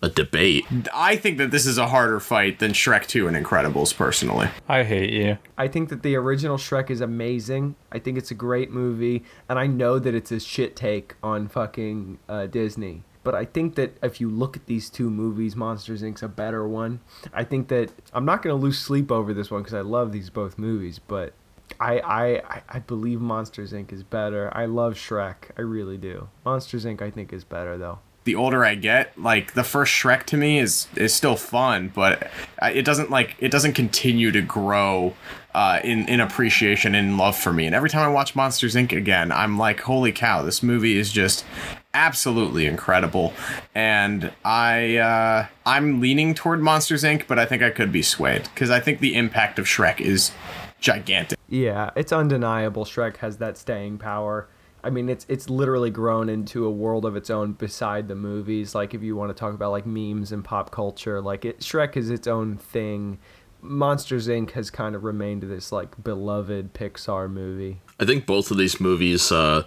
a debate. I think that this is a harder fight than Shrek 2 and Incredibles, personally. I hate you. I think that the original Shrek is amazing. I think it's a great movie, and I know that it's a shit take on fucking uh, Disney. But I think that if you look at these two movies, Monsters Inc.'s a better one. I think that I'm not going to lose sleep over this one because I love these both movies, but I, I I- I believe Monsters Inc. is better. I love Shrek. I really do. Monsters Inc. I think is better though. The older I get, like the first Shrek to me is is still fun, but it doesn't like it doesn't continue to grow uh, in in appreciation and love for me. And every time I watch Monsters Inc. again, I'm like, holy cow, this movie is just absolutely incredible. And I uh, I'm leaning toward Monsters Inc., but I think I could be swayed because I think the impact of Shrek is gigantic. Yeah, it's undeniable. Shrek has that staying power. I mean, it's it's literally grown into a world of its own beside the movies. Like if you want to talk about like memes and pop culture, like it Shrek is its own thing. Monsters Inc. has kind of remained this like beloved Pixar movie. I think both of these movies uh,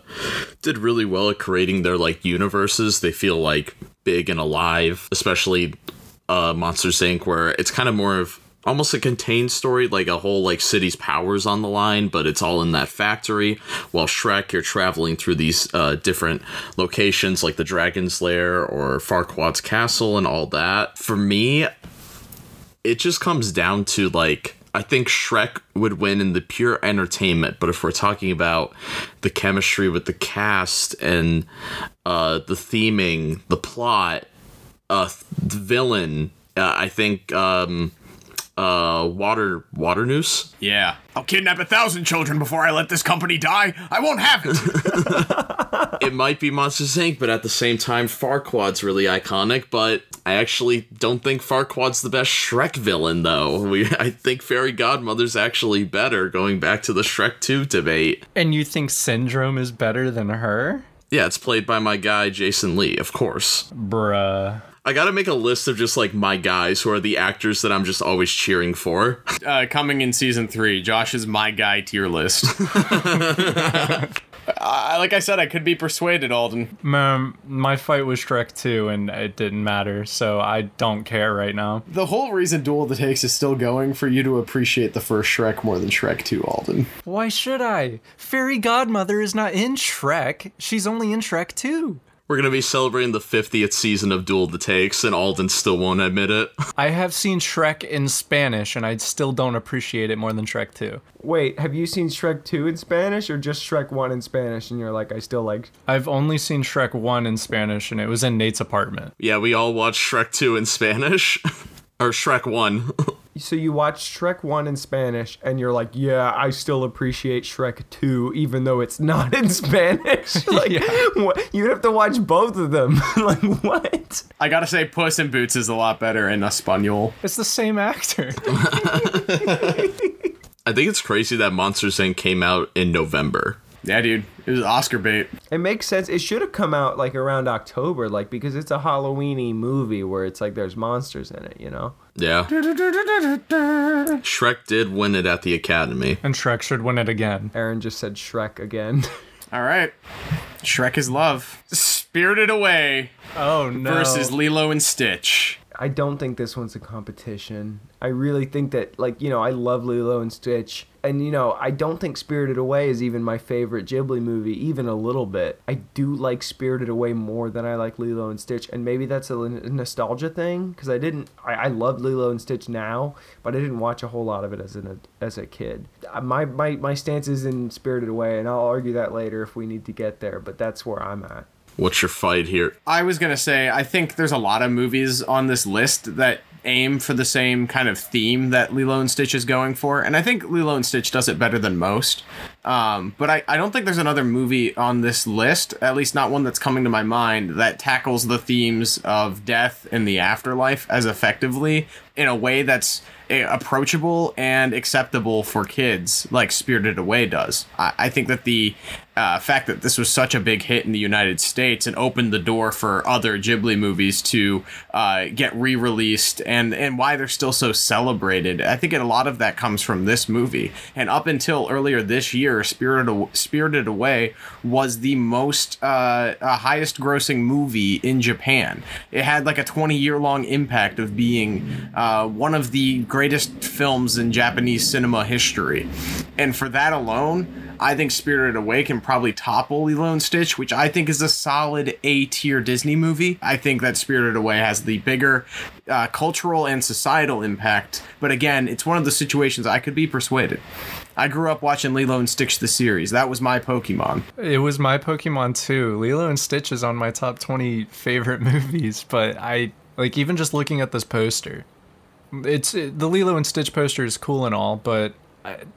did really well at creating their like universes. They feel like big and alive, especially uh, Monsters Inc., where it's kind of more of almost a contained story, like a whole like city's powers on the line, but it's all in that factory. While Shrek, you're traveling through these uh, different locations, like the Dragon's Lair or Farquaad's Castle, and all that. For me, it just comes down to like I think Shrek would win in the pure entertainment, but if we're talking about the chemistry with the cast and uh, the theming, the plot, uh, the villain, uh, I think um, uh, Water Waternoose. Yeah. I'll kidnap a thousand children before I let this company die. I won't have it. it might be Monsters Inc., but at the same time, Farquaad's really iconic. But I actually don't think Farquaad's the best Shrek villain, though. We, I think Fairy Godmother's actually better, going back to the Shrek 2 debate. And you think Syndrome is better than her? Yeah, it's played by my guy, Jason Lee, of course. Bruh. I gotta make a list of just like my guys who are the actors that I'm just always cheering for. uh, coming in season three, Josh's my guy tier list. Uh, like I said, I could be persuaded, Alden. Um, my fight was Shrek 2, and it didn't matter, so I don't care right now. The whole reason Duel of the Takes is still going for you to appreciate the first Shrek more than Shrek 2, Alden. Why should I? Fairy Godmother is not in Shrek. She's only in Shrek 2. We're gonna be celebrating the 50th season of Duel the Takes, and Alden still won't admit it. I have seen Shrek in Spanish, and I still don't appreciate it more than Shrek 2. Wait, have you seen Shrek 2 in Spanish or just Shrek 1 in Spanish and you're like, I still like. I've only seen Shrek 1 in Spanish, and it was in Nate's apartment. Yeah, we all watched Shrek 2 in Spanish. or Shrek 1. So you watch Shrek 1 in Spanish and you're like, yeah, I still appreciate Shrek 2 even though it's not in Spanish. like, Yeah. what? You'd have to watch both of them. like, what? I gotta say, Puss in Boots is a lot better in Espanol. It's the same actor. I think it's crazy that Monsters Inc. came out in November. Yeah, dude. It was Oscar bait. It makes sense. It should have come out like around October, like because it's a Halloweeny movie where it's like there's monsters in it, you know? Yeah. Shrek did win it at the Academy. and Shrek should win it again. Aaron just said Shrek again. All right. Shrek is love. Spirited Away Oh, no. versus Lilo and Stitch. I don't think this one's a competition. I really think that, like, you know, I love Lilo and Stitch. And, you know, I don't think Spirited Away is even my favorite Ghibli movie, even a little bit. I do like Spirited Away more than I like Lilo and Stitch. And maybe that's a nostalgia thing, because I didn't, I, I love Lilo and Stitch now, but I didn't watch a whole lot of it as, an, as a kid. Uh, My, my, my stance is in Spirited Away, and I'll argue that later if we need to get there, but that's where I'm at. What's your fight here? I was gonna say, I think there's a lot of movies on this list that aim for the same kind of theme that Lilo and Stitch is going for, and I think Lilo and Stitch does it better than most. Um, but I, I don't think there's another movie on this list, at least not one that's coming to my mind, that tackles the themes of death and the afterlife as effectively in a way that's eh, approachable and acceptable for kids, like Spirited Away does. I, I think that the uh, fact that this was such a big hit in the United States and opened the door for other Ghibli movies to uh, get re-released and and why they're still so celebrated. I think a lot of that comes from this movie. And up until earlier this year, Spirited Spirited Away was the most uh, uh, highest grossing movie in Japan. It had like a 20 year long impact of being uh, one of the greatest films in Japanese cinema history. And for that alone, I think Spirited Away can probably topple Lilo and Stitch, which I think is a solid A tier Disney movie. I think that Spirited Away has the bigger uh, cultural and societal impact. But again, it's one of the situations I could be persuaded. I grew up watching Lilo and Stitch the series. That was my Pokemon. It was my Pokemon too. Lilo and Stitch is on my top 20 favorite movies, but I like even just looking at this poster. It's it, the Lilo and Stitch poster is cool and all, but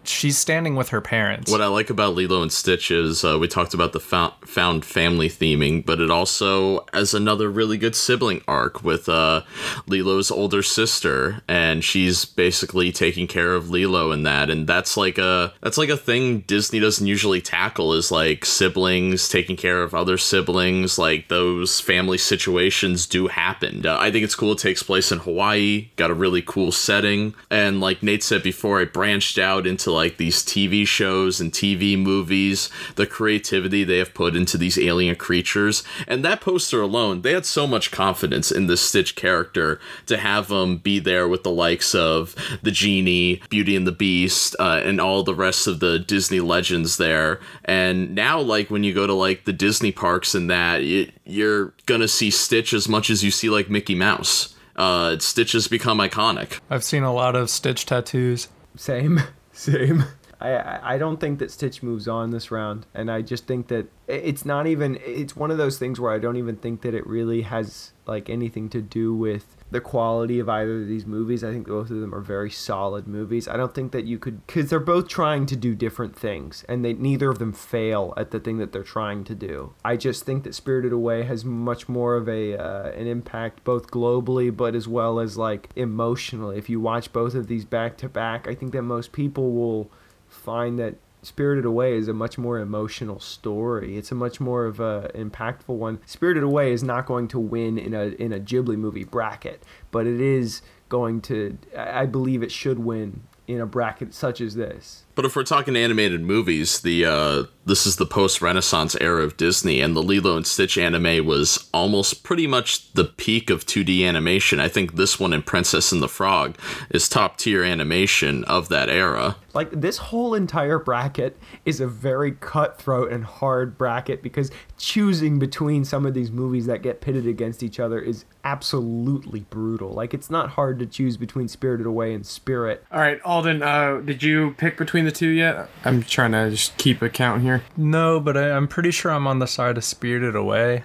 she's standing with her parents. What I like about Lilo and Stitch is uh, we talked about the found, found family theming, but it also has another really good sibling arc with uh, Lilo's older sister, and she's basically taking care of Lilo in that, and that's like a that's like a thing Disney doesn't usually tackle is like siblings taking care of other siblings, like those family situations do happen. Uh, I think it's cool. It takes place in Hawaii, got a really cool setting, and like Nate said before, I branched out into like these TV shows and TV movies, the creativity they have put into these alien creatures, and that poster alone, they had so much confidence in the Stitch character to have him be there with the likes of the Genie, Beauty and the Beast, uh, and all the rest of the Disney legends there. And now, like when you go to like the Disney parks and that, it, you're gonna see Stitch as much as you see like Mickey Mouse. Uh, Stitch has become iconic. I've seen a lot of Stitch tattoos. Same, same. I, I don't think that Stitch moves on this round, and I just think that it's not even. It's one of those things where I don't even think that it really has like anything to do with the quality of either of these movies. I think both of them are very solid movies. I don't think that you could because they're both trying to do different things, and they neither of them fail at the thing that they're trying to do. I just think that Spirited Away has much more of a uh, an impact both globally, but as well as like emotionally. If you watch both of these back to back, I think that most people will find that Spirited Away is a much more emotional story. It's a much more of a impactful one. Spirited Away is not going to win in a in a Ghibli movie bracket, but it is going to. I believe it should win in a bracket such as this. But if we're talking animated movies, the uh, this is the post Renaissance era of Disney, and the Lilo and Stitch anime was almost pretty much the peak of 2D animation. I think this one in Princess and the Frog is top tier animation of that era. Like this whole entire bracket is a very cutthroat and hard bracket because choosing between some of these movies that get pitted against each other is absolutely brutal. Like it's not hard to choose between Spirited Away and Spirit. All right, Alden, uh, did you pick between the two yet? I'm trying to just keep a count here. No, but I, I'm pretty sure I'm on the side of Spirited Away.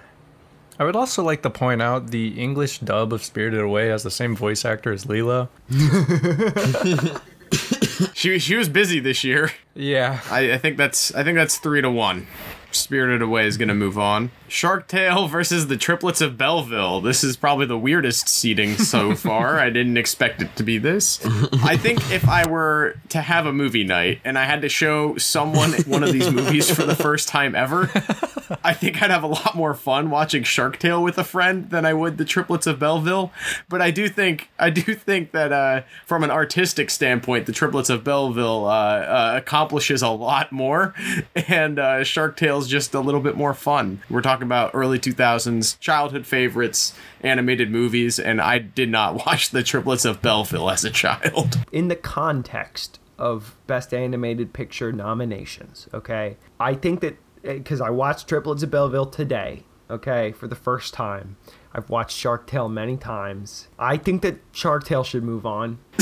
I would also like to point out the English dub of Spirited Away has the same voice actor as Lilo. She she was busy this year. Yeah. I, I think that's I think that's three to one. Spirited Away is gonna move on. Shark Tale versus the Triplets of Belleville. This is probably the weirdest seating so far. I didn't expect it to be this. I think if I were to have a movie night and I had to show someone one of these movies for the first time ever, I think I'd have a lot more fun watching Shark Tale with a friend than I would the Triplets of Belleville. But I do think I do think that uh, from an artistic standpoint, the Triplets of Belleville uh, uh, accomplishes a lot more, and uh, Shark Tale's just a little bit more fun. We're talking about early 2000s childhood favorites, animated movies, and I did not watch the Triplets of Belleville as a child. in the context of best animated picture nominations okay i think that eh, because i watched triplets of belleville today okay for the first time. I've watched shark tale many times. I think that shark tale should move on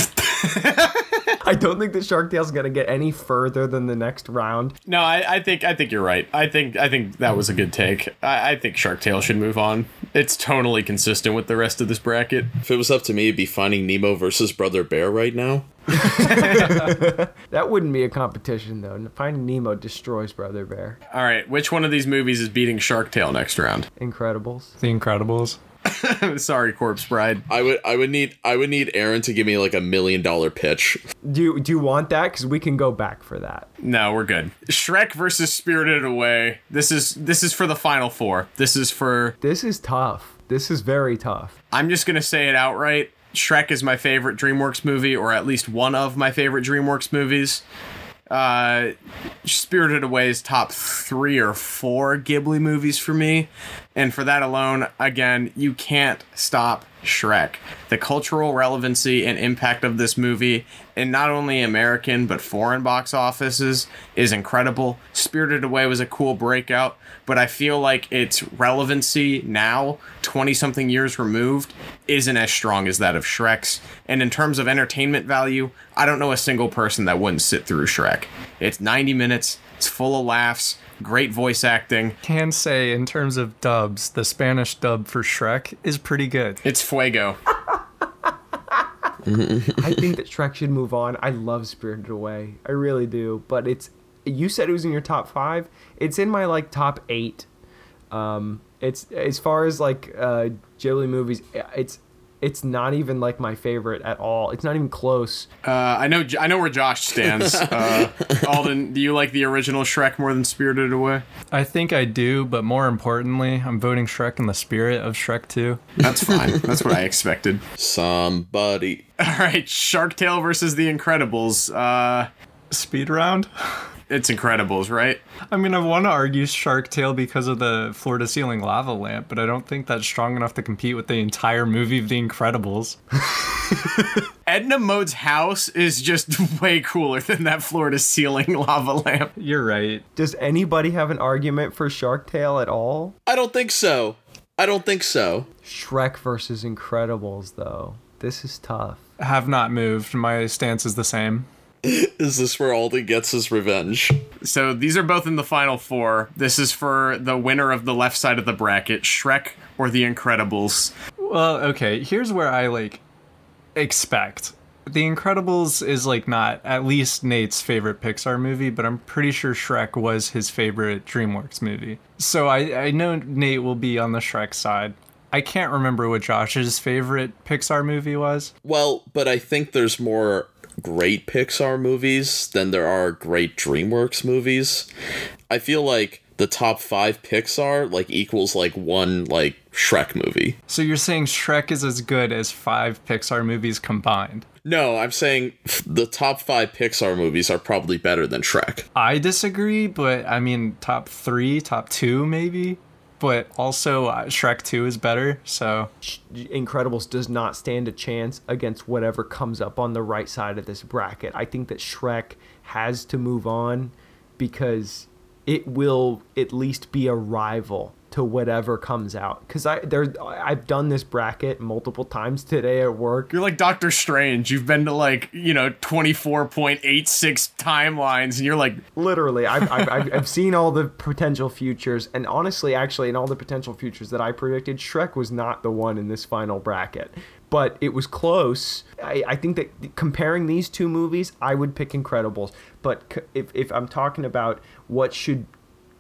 i don't think that shark tale's gonna get any further than the next round No, I, I think I think you're right. I think I think that was a good take. I, I think Shark Tale should move on. It's totally consistent with the rest of this bracket. If it was up to me, it'd be Finding Nemo versus Brother Bear right now. that wouldn't be a competition though finding nemo destroys brother bear All right, which one of these movies is beating Shark Tale next round? incredibles The Incredibles. Sorry, Corpse Bride. I would I would need I would need Aaron to give me like a million dollar pitch. do you, do you want that because we can go back for that No, we're good. Shrek versus Spirited Away. This is this is for the final four. This is for this is tough this is very tough I'm just gonna say it outright. Shrek is my favorite DreamWorks movie, or at least one of my favorite DreamWorks movies. Uh, Spirited Away is top three or four Ghibli movies for me, and for that alone, again, you can't stop Shrek. The cultural relevancy and impact of this movie in not only American but foreign box offices is incredible. Spirited Away was a cool breakout, but I feel like its relevancy now, 20 something years removed, isn't as strong as that of Shrek's. And in terms of entertainment value, I don't know a single person that wouldn't sit through Shrek. It's 90 minutes, it's full of laughs, great voice acting. Can say in terms of dubs, the Spanish dub for Shrek is pretty good. It's fuego. I think that Shrek should move on. I love Spirited Away. I really do. But it's you said it was in your top five. It's in my like top eight. Um, it's as far as like uh, Ghibli movies. It's it's not even like my favorite at all. It's not even close. Uh, I know. I know where Josh stands. Uh, Alden, do you like the original Shrek more than Spirited Away? I think I do, but more importantly, I'm voting Shrek in the spirit of Shrek 2. That's fine. That's what I expected. Somebody. All right, Shark Tale versus The Incredibles. Uh, Speed round? It's Incredibles, right? I mean, I want to argue Shark Tale because of the floor to ceiling lava lamp, but I don't think that's strong enough to compete with the entire movie of The Incredibles. Edna Mode's house is just way cooler than that floor to ceiling lava lamp. You're right. Does anybody have an argument for Shark Tale at all? I don't think so. I don't think so. Shrek versus Incredibles, though. This is tough. Have not moved. My stance is the same. Is this where Alden gets his revenge? So these are both in the final four. This is for the winner of the left side of the bracket Shrek or The Incredibles. Well, okay, here's where I like expect. The Incredibles is like not at least Nate's favorite Pixar movie, but I'm pretty sure Shrek was his favorite DreamWorks movie. So I, I know Nate will be on the Shrek side. I can't remember what Josh's favorite Pixar movie was. Well, but I think there's more great Pixar movies than there are great DreamWorks movies. I feel like the top five Pixar like equals like one like Shrek movie. So you're saying Shrek is as good as five Pixar movies combined? No, I'm saying the top five Pixar movies are probably better than Shrek. I disagree, but I mean, top three, top two, maybe. But also, uh, Shrek 2 is better, so. Incredibles does not stand a chance against whatever comes up on the right side of this bracket. I think that Shrek has to move on because it will at least be a rival to whatever comes out. Because I there I've done this bracket multiple times today at work. You're like Doctor Strange. You've been to like, you know, 24.86 timelines, and you're like, Literally, I've, I've, I've, I've seen all the potential futures, and honestly, actually, in all the potential futures that I predicted, Shrek was not the one in this final bracket. But it was close. I, I think that comparing these two movies, I would pick Incredibles. But c- if, if I'm talking about what should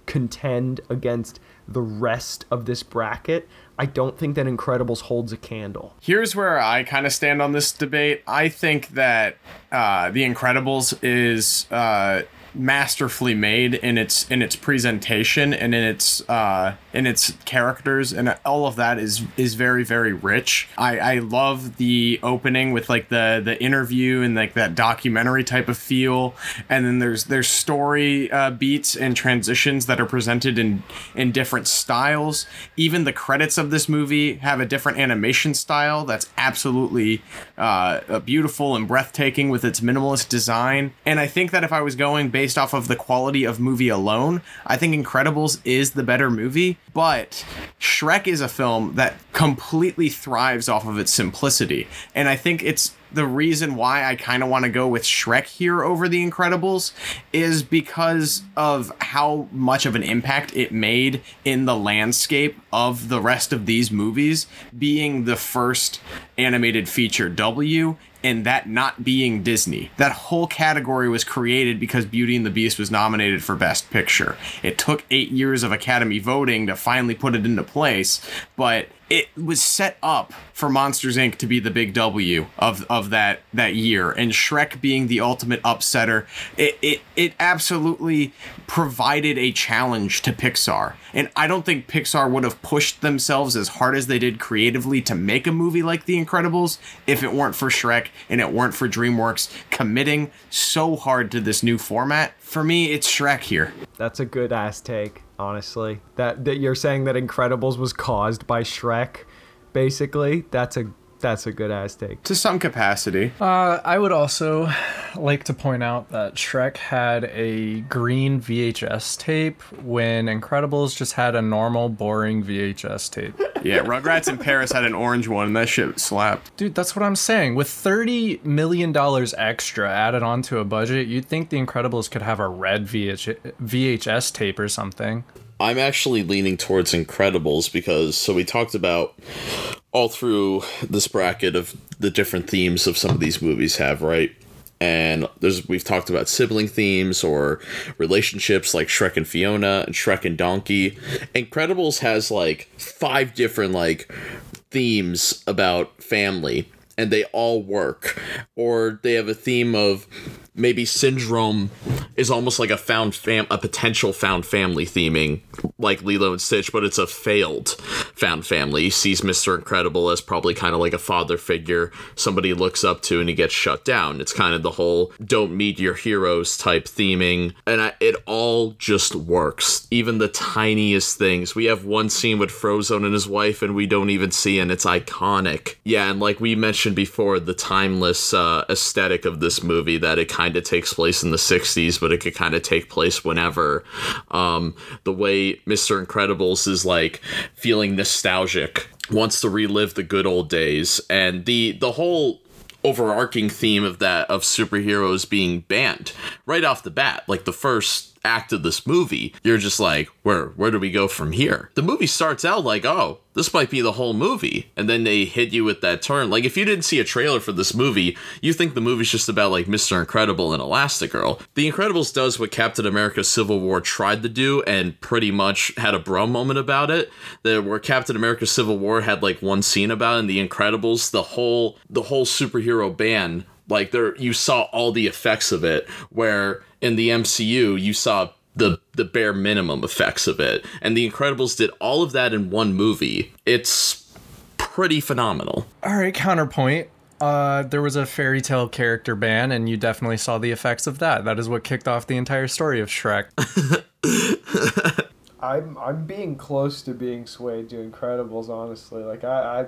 contend against the rest of this bracket, I don't think that Incredibles holds a candle. here's where I kind of stand on this debate. I think that uh, The Incredibles is uh, masterfully made in its in its presentation and in its uh, in its characters and all of that is is very very rich. I, I love the opening with like the the interview and like that documentary type of feel, and then there's there's story uh, beats and transitions that are presented in in different styles. Even the credits of this movie have a different animation style that's absolutely uh, beautiful and breathtaking with its minimalist design. And I think that if I was going based off of the quality of movie alone, I think Incredibles is the better movie. But Shrek is a film that completely thrives off of its simplicity. And I think it's the reason why I kind of want to go with Shrek here over The Incredibles is because of how much of an impact it made in the landscape of the rest of these movies, being the first animated feature W and that not being Disney. That whole category was created because Beauty and the Beast was nominated for Best Picture. It took eight years of Academy voting to finally put it into place, but it was set up for Monsters Inc. to be the big W of, of that that year, and Shrek being the ultimate upsetter. It, it it absolutely provided a challenge to Pixar, and I don't think Pixar would have pushed themselves as hard as they did creatively to make a movie like The Incredibles if it weren't for Shrek and it weren't for DreamWorks committing so hard to this new format. For me, it's Shrek here. That's a good ass take, honestly. That that you're saying that Incredibles was caused by Shrek, basically. That's a that's a good ass take. To some capacity. Uh, I would also like to point out that Shrek had a green VHS tape when Incredibles just had a normal, boring VHS tape. Yeah, Rugrats in Paris had an orange one, and that shit slapped. Dude, that's what I'm saying. With $30 million extra added onto a budget, you'd think The Incredibles could have a red VH- VHS tape or something. I'm actually leaning towards Incredibles because so we talked about all through this bracket of the different themes of some of these movies have, right? And there's we've talked about sibling themes or relationships like Shrek and Fiona and Shrek and Donkey. Incredibles has like five different like themes about family and they all work. Or they have a theme of maybe syndrome is almost like a found fam a potential found family theming like Lilo and Stitch, but it's a failed found family. He sees Mr. Incredible as probably kind of like a father figure, somebody looks up to and he gets shut down. It's kind of the whole don't meet your heroes type theming and I, it all just works. Even the tiniest things. We have one scene with Frozone and his wife and we don't even see and it's iconic. Yeah, and like we mentioned before, the timeless uh, aesthetic of this movie that it kind of takes place in the 60s, but it could kind of take place whenever. Um, the way Mr. Incredibles is like feeling nostalgic, wants to relive the good old days, and the the whole overarching theme of that of superheroes being banned right off the bat, like the first act of this movie, you're just like, where where do we go from here? The movie starts out like, oh, this might be the whole movie, and then they hit you with that turn. Like if you didn't see a trailer for this movie, you think the movie's just about like Mr. Incredible and Elastigirl. The Incredibles does what Captain America: Civil War tried to do, and pretty much had a bro moment about it. That where Captain America: Civil War had like one scene about, it, and the Incredibles, the whole the whole superhero ban like there you saw all the effects of it where in the MCU you saw the the bare minimum effects of it and the Incredibles did all of that in one movie. It's pretty phenomenal. All right, counterpoint. Uh, there was a fairy tale character ban, and you definitely saw the effects of that. That is what kicked off the entire story of Shrek. I'm I'm being close to being swayed to Incredibles, honestly. Like I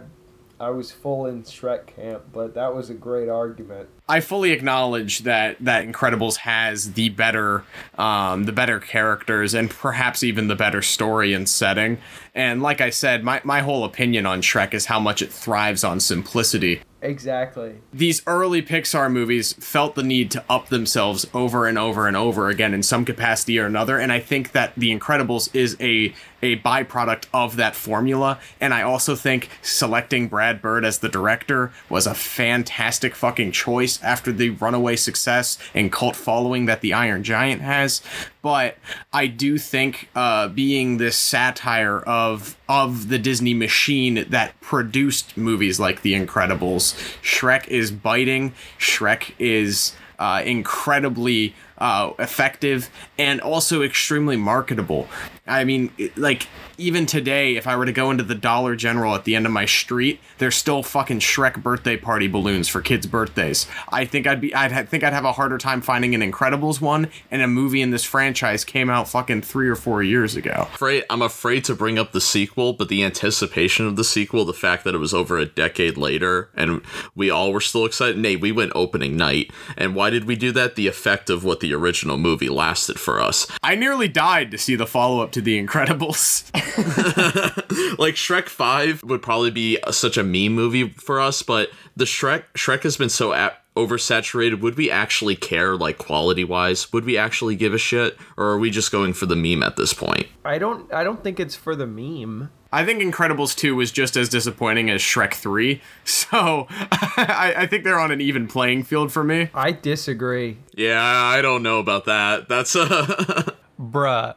I, was full in Shrek camp, but that was a great argument. I fully acknowledge that that Incredibles has the better, um, the better characters and perhaps even the better story and setting. And like I said, my, my whole opinion on Shrek is how much it thrives on simplicity. Exactly. These early Pixar movies felt the need to up themselves over and over and over again in some capacity or another, and I think that The Incredibles is a a byproduct of that formula. And I also think selecting Brad Bird as the director was a fantastic fucking choice after the runaway success and cult following that The Iron Giant has. But I do think uh, being this satire of of the Disney machine that produced movies like The Incredibles, Shrek is biting. Shrek is uh, incredibly uh, effective and also extremely marketable. I mean, like even today, if I were to go into the Dollar General at the end of my street, there's still fucking Shrek birthday party balloons for kids' birthdays. I think I'd be, I'd ha- think I'd have a harder time finding an Incredibles one, and a movie in this franchise came out fucking three or four years ago. Afraid, I'm afraid to bring up the sequel, but the anticipation of the sequel, the fact that it was over a decade later, and we all were still excited. Nate, we went opening night, and why did we do that? The effect of what the original movie lasted for us. I nearly died to see the follow up to The Incredibles. like Shrek 5 would probably be such a meme movie for us, but the Shrek Shrek has been so a- oversaturated. Would we actually care like quality wise? Would we actually give a shit or are we just going for the meme at this point? I don't I don't think it's for the meme. I think Incredibles 2 was just as disappointing as Shrek 3, so I, I think they're on an even playing field for me. I disagree. Yeah, I don't know about that. That's uh Bruh,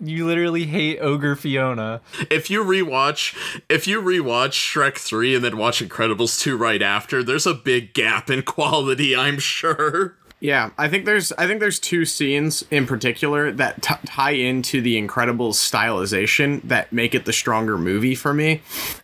you literally hate Ogre Fiona. if you rewatch if you rewatch Shrek 3 and then watch Incredibles 2 right after, there's a big gap in quality, I'm sure. Yeah, I think there's I think there's two scenes in particular that t- tie into the Incredibles stylization that make it the stronger movie for me.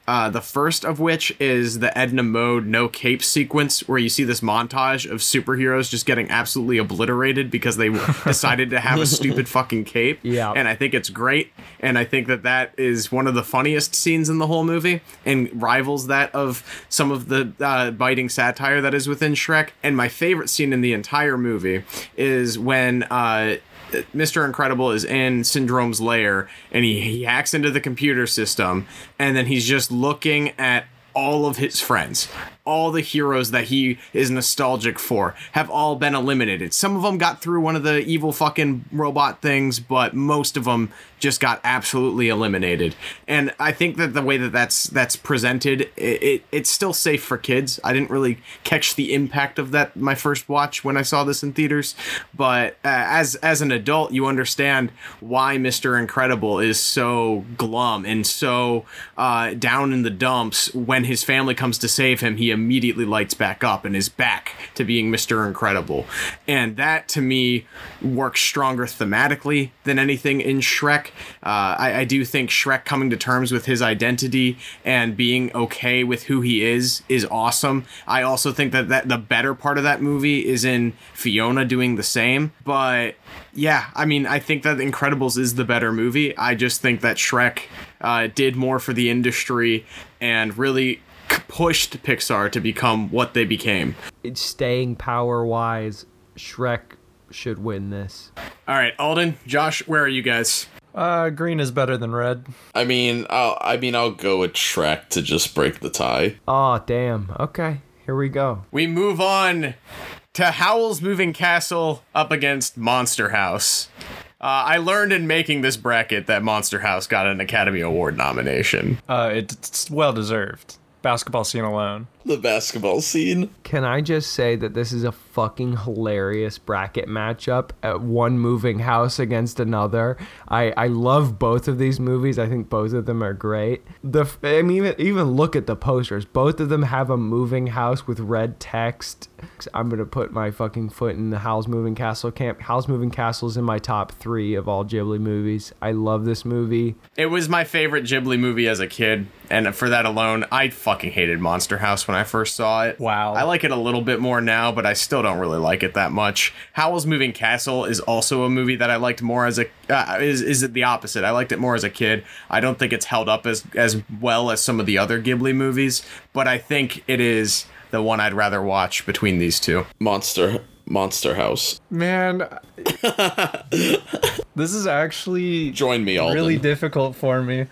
Uh, the first of which is the Edna Mode no cape sequence, where you see this montage of superheroes just getting absolutely obliterated because they decided to have a stupid fucking cape. Yeah. and I think it's great, and I think that that is one of the funniest scenes in the whole movie, and rivals that of some of the uh, biting satire that is within Shrek. And my favorite scene in the entire movie is when. Uh, Mr. Incredible is in Syndrome's lair and he, he hacks into the computer system and then he's just looking at all of his friends. all the heroes that he is nostalgic for have all been eliminated. Some of them got through one of the evil fucking robot things, but most of them just got absolutely eliminated. And I think that the way that that's that's presented, it, it, it's still safe for kids. I didn't really catch the impact of that my first watch when I saw this in theaters, but uh, as as an adult, you understand why Mr. Incredible is so glum and so uh, down in the dumps when his family comes to save him. He immediately lights back up and is back to being Mr. Incredible, and that to me works stronger thematically than anything in Shrek. Uh, I, I do think Shrek coming to terms with his identity and being okay with who he is is awesome. I also think that, that the better part of that movie is in Fiona doing the same. But yeah, I mean, I think that Incredibles is the better movie. I just think that Shrek uh, did more for the industry and really pushed Pixar to become what they became. It's staying power wise, Shrek should win this. All right, Alden, Josh, where are you guys? Uh, green is better than red. I mean, I'll, I mean, I'll go with Shrek to just break the tie. Oh, damn. Okay, here we go. We move on to Howl's Moving Castle up against Monster House. Uh, I learned in making this bracket that Monster House got an Academy Award nomination. Uh, it's well deserved. Basketball scene alone. The basketball scene. Can I just say that this is a fucking hilarious bracket matchup at one moving house against another. I, I love both of these movies. I think both of them are great. The I mean even, even look at the posters. Both of them have a moving house with red text. I'm gonna put my fucking foot in the Howl's Moving Castle camp. Howl's Moving Castle is in my top three of all Ghibli movies. I love this movie. It was my favorite Ghibli movie as a kid, and for that alone, I fucking hated Monster House when I first saw it. Wow. I like it a little bit more now, but I still don't really like it that much. Howl's Moving Castle is also a movie that I liked more as a uh, is is it the opposite? I liked it more as a kid. I don't think it's held up as as well as some of the other Ghibli movies, but I think it is the one I'd rather watch between these two. Monster Monster House. Man, this is actually Join me, Alden. really difficult for me.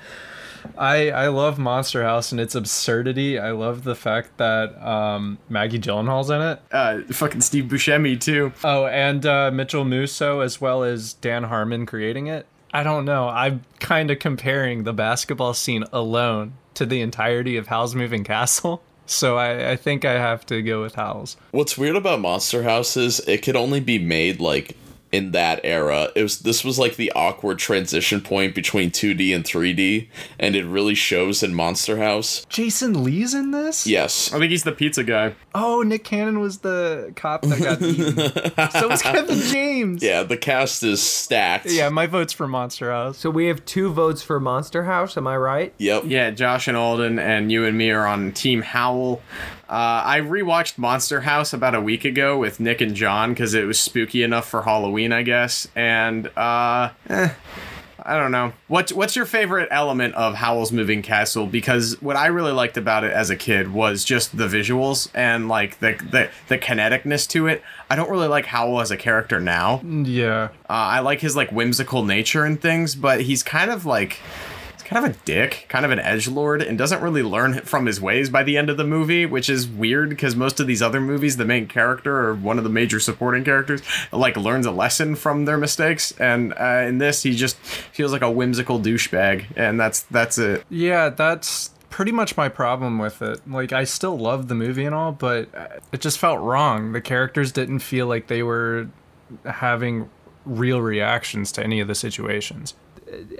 I I love Monster House and its absurdity. I love the fact that um, Maggie Gyllenhaal's in it. Uh, fucking Steve Buscemi too. Oh, and uh, Mitchell Musso as well as Dan Harmon creating it. I don't know. I'm kind of comparing the basketball scene alone to the entirety of Howl's Moving Castle. So I, I think I have to go with Howl's. What's weird about Monster House is it could only be made like in that era. It was this was like the awkward transition point between 2D and 3D, and it really shows in Monster House. Jason Lee's in this? Yes. I think he's the pizza guy. Oh, Nick Cannon was the cop that got eaten. so was Kevin James. Yeah, the cast is stacked. Yeah, my vote's for Monster House. So we have two votes for Monster House. Am I right? Yep. Yeah, Josh and Alden and you and me are on Team Howl. Uh, I rewatched Monster House about a week ago with Nick and John because it was spooky enough for Halloween, I guess. And uh, eh, I don't know. What's what's your favorite element of Howl's Moving Castle? Because what I really liked about it as a kid was just the visuals and like the the, the kineticness to it. I don't really like Howl as a character now. Yeah. Uh, I like his like whimsical nature and things, but he's kind of like kind of a dick, kind of an edge lord, and doesn't really learn from his ways by the end of the movie, which is weird because most of these other movies, the main character or one of the major supporting characters, like learns a lesson from their mistakes, and uh, in this, he just feels like a whimsical douchebag, and that's that's it. Yeah, that's pretty much my problem with it. Like, I still love the movie and all, but it just felt wrong. The characters didn't feel like they were having real reactions to any of the situations.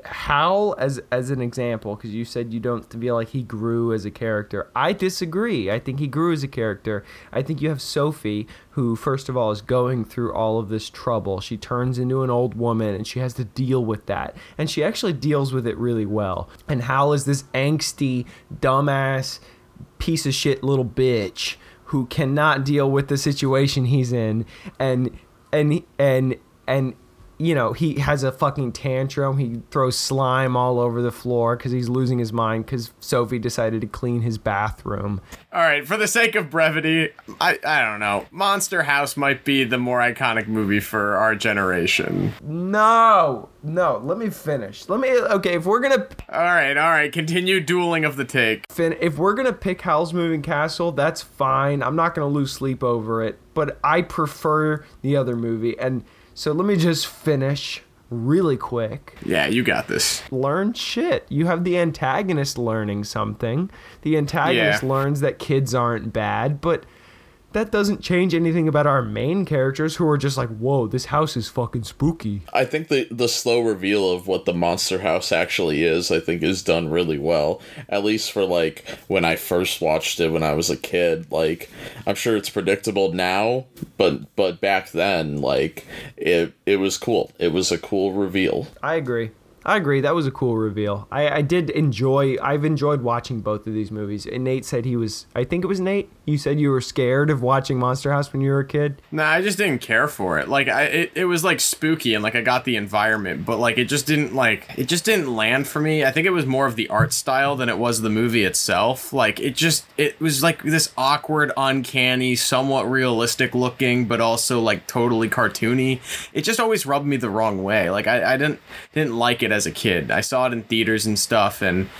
Howl as as an example because you said you don't feel like he grew as a character. I disagree. I think he grew as a character. I think you have Sophie who first of all is going through all of this trouble. She turns into an old woman and she has to deal with that. And she actually deals with it really well. And Howl is this angsty dumbass piece of shit little bitch who cannot deal with the situation he's in and and and and you know, he has a fucking tantrum. He throws slime all over the floor because he's losing his mind because Sophie decided to clean his bathroom. All right, for the sake of brevity, I, I don't know. Monster House might be the more iconic movie for our generation. No, no, let me finish. Let me, okay, if we're gonna All right, all right, continue dueling of the take. fin- if we're gonna pick Howl's Moving Castle, that's fine. I'm not gonna lose sleep over it, but I prefer the other movie. And so let me just finish really quick. Yeah, you got this. Learn shit. You have the antagonist learning something. The antagonist Yeah. learns that kids aren't bad, but that doesn't change anything about our main characters who are just like, whoa, this house is fucking spooky. I think the the slow reveal of what the monster house actually is, I think, is done really well. At least for like when I first watched it when I was a kid. Like I'm sure it's predictable now, but but back then, like it it was cool. It was a cool reveal. I agree. I agree. That was a cool reveal. I, I did enjoy. I've enjoyed watching both of these movies. And Nate said he was. I think it was Nate. You said you were scared of watching Monster House when you were a kid. Nah, I just didn't care for it. Like I it, it was like spooky and like I got the environment, but like it just didn't like it just didn't land for me. I think it was more of the art style than it was the movie itself. Like it just it was like this awkward, uncanny, somewhat realistic looking, but also like totally cartoony. It just always rubbed me the wrong way. Like I, I didn't didn't like it as a kid. I saw it in theaters and stuff and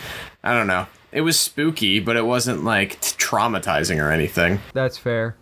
I don't know. It was spooky, but it wasn't like t- traumatizing or anything. That's fair.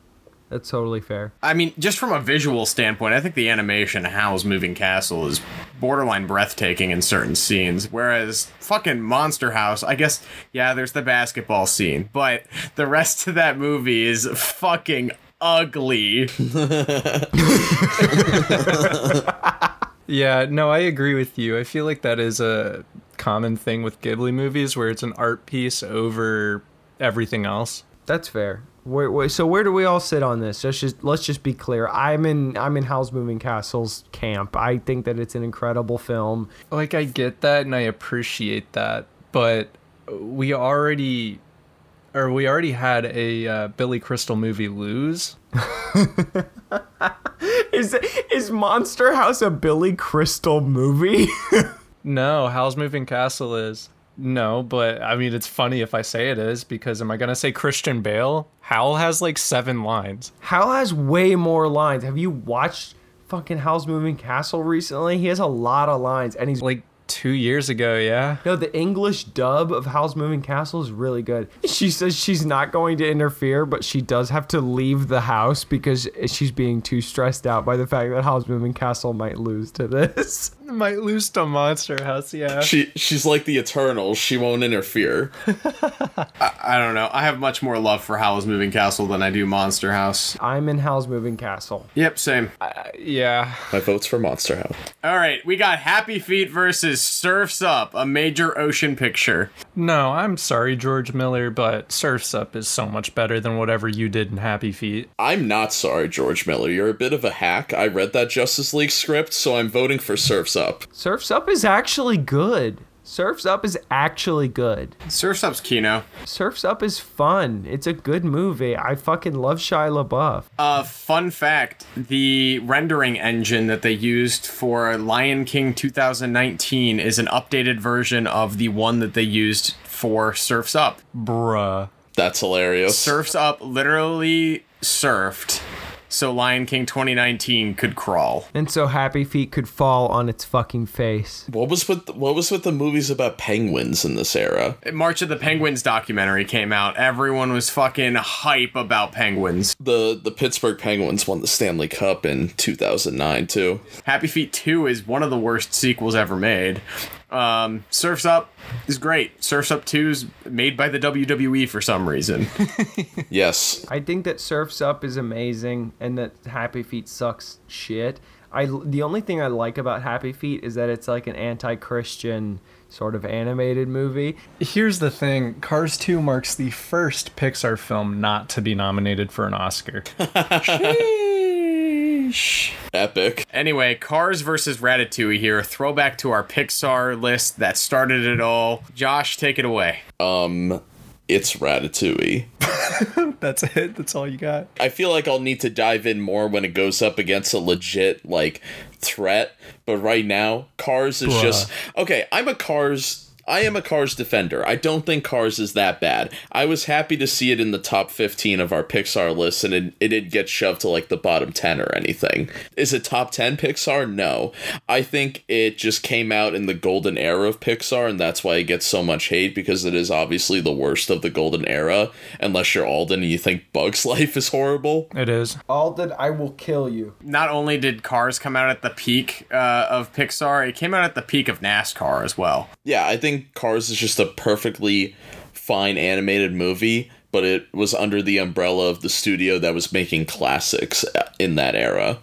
That's totally fair. I mean, just from a visual standpoint, I think the animation Howl's Moving Castle is borderline breathtaking in certain scenes. Whereas fucking Monster House, I guess, yeah, there's the basketball scene, but the rest of that movie is fucking ugly. Yeah, no, I agree with you. I feel like that is a common thing with Ghibli movies where it's an art piece over everything else. That's fair. Where, where, so where do we all sit on this? Let's just let's just be clear. I'm in I'm in Howl's Moving Castle's camp. I think that it's an incredible film. Like I get that and I appreciate that, but we already or we already had a uh, Billy Crystal movie lose. Is is Monster House a Billy Crystal movie? No, Howl's Moving Castle is. No, but I mean it's funny if I say it is because am I gonna say Christian Bale? Howl has like seven lines. Hal has way more lines. Have you watched fucking Howl's Moving Castle recently? He has a lot of lines, and he's Like two years ago, yeah. No, the English dub of Howl's Moving Castle is really good. She says she's not going to interfere, but she does have to leave the house because she's being too stressed out by the fact that Howl's Moving Castle might lose to this. Might lose to Monster House, yeah. She she's like the Eternals. She won't interfere. I don't know. I have much more love for Howl's Moving Castle than I do Monster House. I'm in Howl's Moving Castle. Yep, same. Uh, yeah. My vote's for Monster House. All right, we got Happy Feet versus Surfs Up, a major ocean picture. No, I'm sorry, George Miller, but Surf's Up is so much better than whatever you did in Happy Feet. I'm not sorry, George Miller. You're a bit of a hack. I read that Justice League script, so I'm voting for Surfs Up. Surf's Up is actually good. Surf's Up is actually good. Surfs Up's Kino. Surf's Up is fun. It's a good movie. I fucking love Shia LaBeouf. Uh, fun fact the rendering engine that they used for Lion King 2019 is an updated version of the one that they used for Surfs Up. Bruh. That's hilarious. Surfs Up literally surfed so Lion King 2019 could crawl. And so Happy Feet could fall on its fucking face. What was with what was with the movies about penguins in this era? March of the Penguins documentary came out. Everyone was fucking hype about penguins. The the Pittsburgh Penguins won the Stanley Cup in 2009 too. Happy Feet 2 is one of the worst sequels ever made. Um, Surfs Up is great. Surfs Up 2 is made by the WWE for some reason. Yes. I think that Surf's Up is amazing and that Happy Feet sucks shit. I the only thing I like about Happy Feet is that it's like an anti-Christian sort of animated movie. Here's the thing Cars 2 marks the first Pixar film not to be nominated for an Oscar. Epic. anyway, Cars versus Ratatouille here. Throwback to our Pixar list that started it all. Josh, take it away. Um it's Ratatouille. That's it. That's all you got. I feel like I'll need to dive in more when it goes up against a legit like threat. But right now, Cars is Bruh. just okay. I'm a Cars. I am a Cars defender. I don't think Cars is that bad. I was happy to see it in the top 15 of our Pixar list, and it, it didn't get shoved to like the bottom 10 or anything. Is it top 10 Pixar? No. I think it just came out in the golden era of Pixar, and that's why it gets so much hate because it is obviously the worst of the golden era, unless you're Alden and you think Bug's Life is horrible. It is. Alden, I will kill you. Not only did Cars come out at the peak uh, of Pixar, it came out at the peak of NASCAR as well. Yeah, I think Cars is just a perfectly fine animated movie, but it was under the umbrella of the studio that was making classics in that era.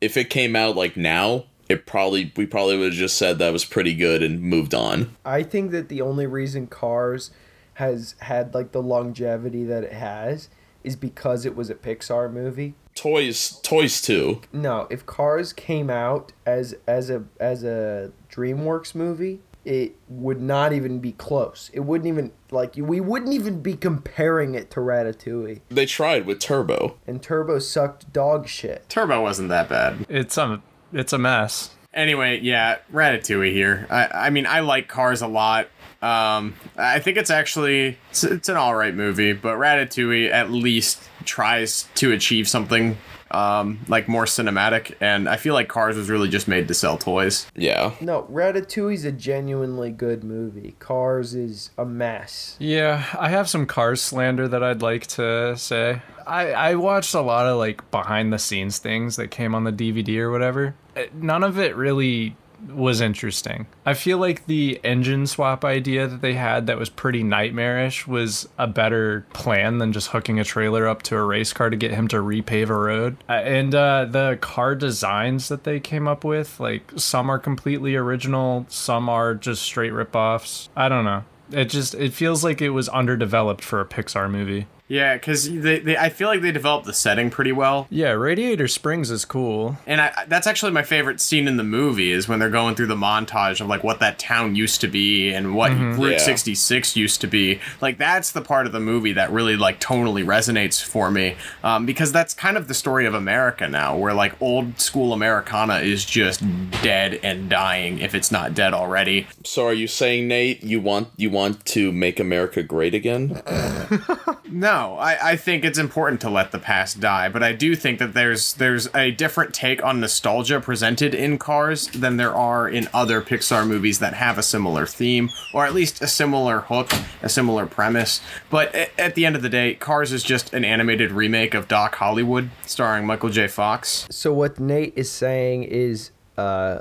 If it came out like now, it probably we probably would have just said that was pretty good and moved on. I think that the only reason Cars has had like the longevity that it has is because it was a Pixar movie. Toys Toys 2. No, if Cars came out as as a as a DreamWorks movie, it would not even be close. It wouldn't even like we wouldn't even be comparing it to Ratatouille. They tried with Turbo. And Turbo sucked dog shit. Turbo wasn't that bad. It's a it's a mess. Anyway, yeah, Ratatouille here. I, I mean, I like Cars a lot. Um, I think it's actually it's, it's an all right movie, but Ratatouille at least tries to achieve something um, like more cinematic, and I feel like Cars was really just made to sell toys. Yeah. No, Ratatouille's a genuinely good movie. Cars is a mess. Yeah, I have some Cars slander that I'd like to say. I, I watched a lot of like behind the scenes things that came on the DVD or whatever. Uh, None of it really was interesting. I feel like the engine swap idea that they had that was pretty nightmarish was a better plan than just hooking a trailer up to a race car to get him to repave a road. Uh, and uh, the car designs that they came up with, like some are completely original, some are just straight ripoffs. I don't know. It just it feels like it was underdeveloped for a Pixar movie. Yeah, because they, they, I feel like they developed the setting pretty well. Yeah, Radiator Springs is cool. And I, that's actually my favorite scene in the movie is when they're going through the montage of like what that town used to be and what Route Yeah. 66 used to be. Like that's the part of the movie that really like tonally resonates for me um, because that's kind of the story of America now, where like old school Americana is just dead and dying if it's not dead already. So are you saying Nate you want you want to make America great again? No, I, I think it's important to let the past die, but I do think that there's there's a different take on nostalgia presented in Cars than there are in other Pixar movies that have a similar theme or at least a similar hook, a similar premise. But a- at the end of the day, Cars is just an animated remake of Doc Hollywood starring Michael J. Fox. So what Nate is saying is, uh,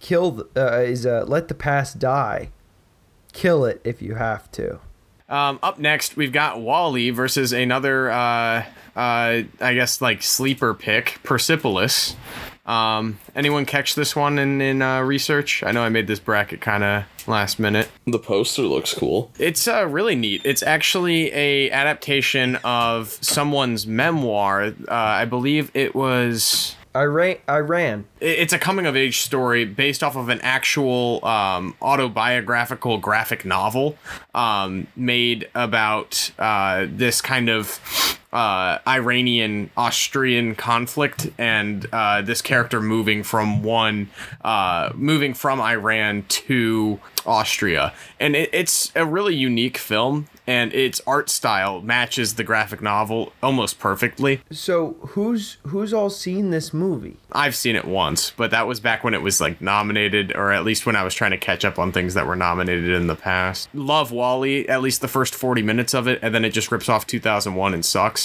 kill uh, is uh, let the past die, kill it if you have to. Um, up next, we've got WALL-E versus another, uh, uh, I guess, like sleeper pick, Persepolis. Um, anyone catch this one in in uh, research? I know I made this bracket kind of last minute. The poster looks cool. It's uh, really neat. It's actually a adaptation of someone's memoir. Uh, I believe it was Iran. It's a coming of age story based off of an actual um, autobiographical graphic novel um, made about uh, this kind of uh, Iranian Austrian conflict and uh, this character moving from one uh, moving from Iran to Austria, and it, it's a really unique film. And its art style matches the graphic novel almost perfectly. So who's who's all seen this movie? I've seen it once, but that was back when it was like nominated, or at least when I was trying to catch up on things that were nominated in the past. Love WALL-E, at least the first 40 minutes of it, and then it just rips off 2001 and sucks.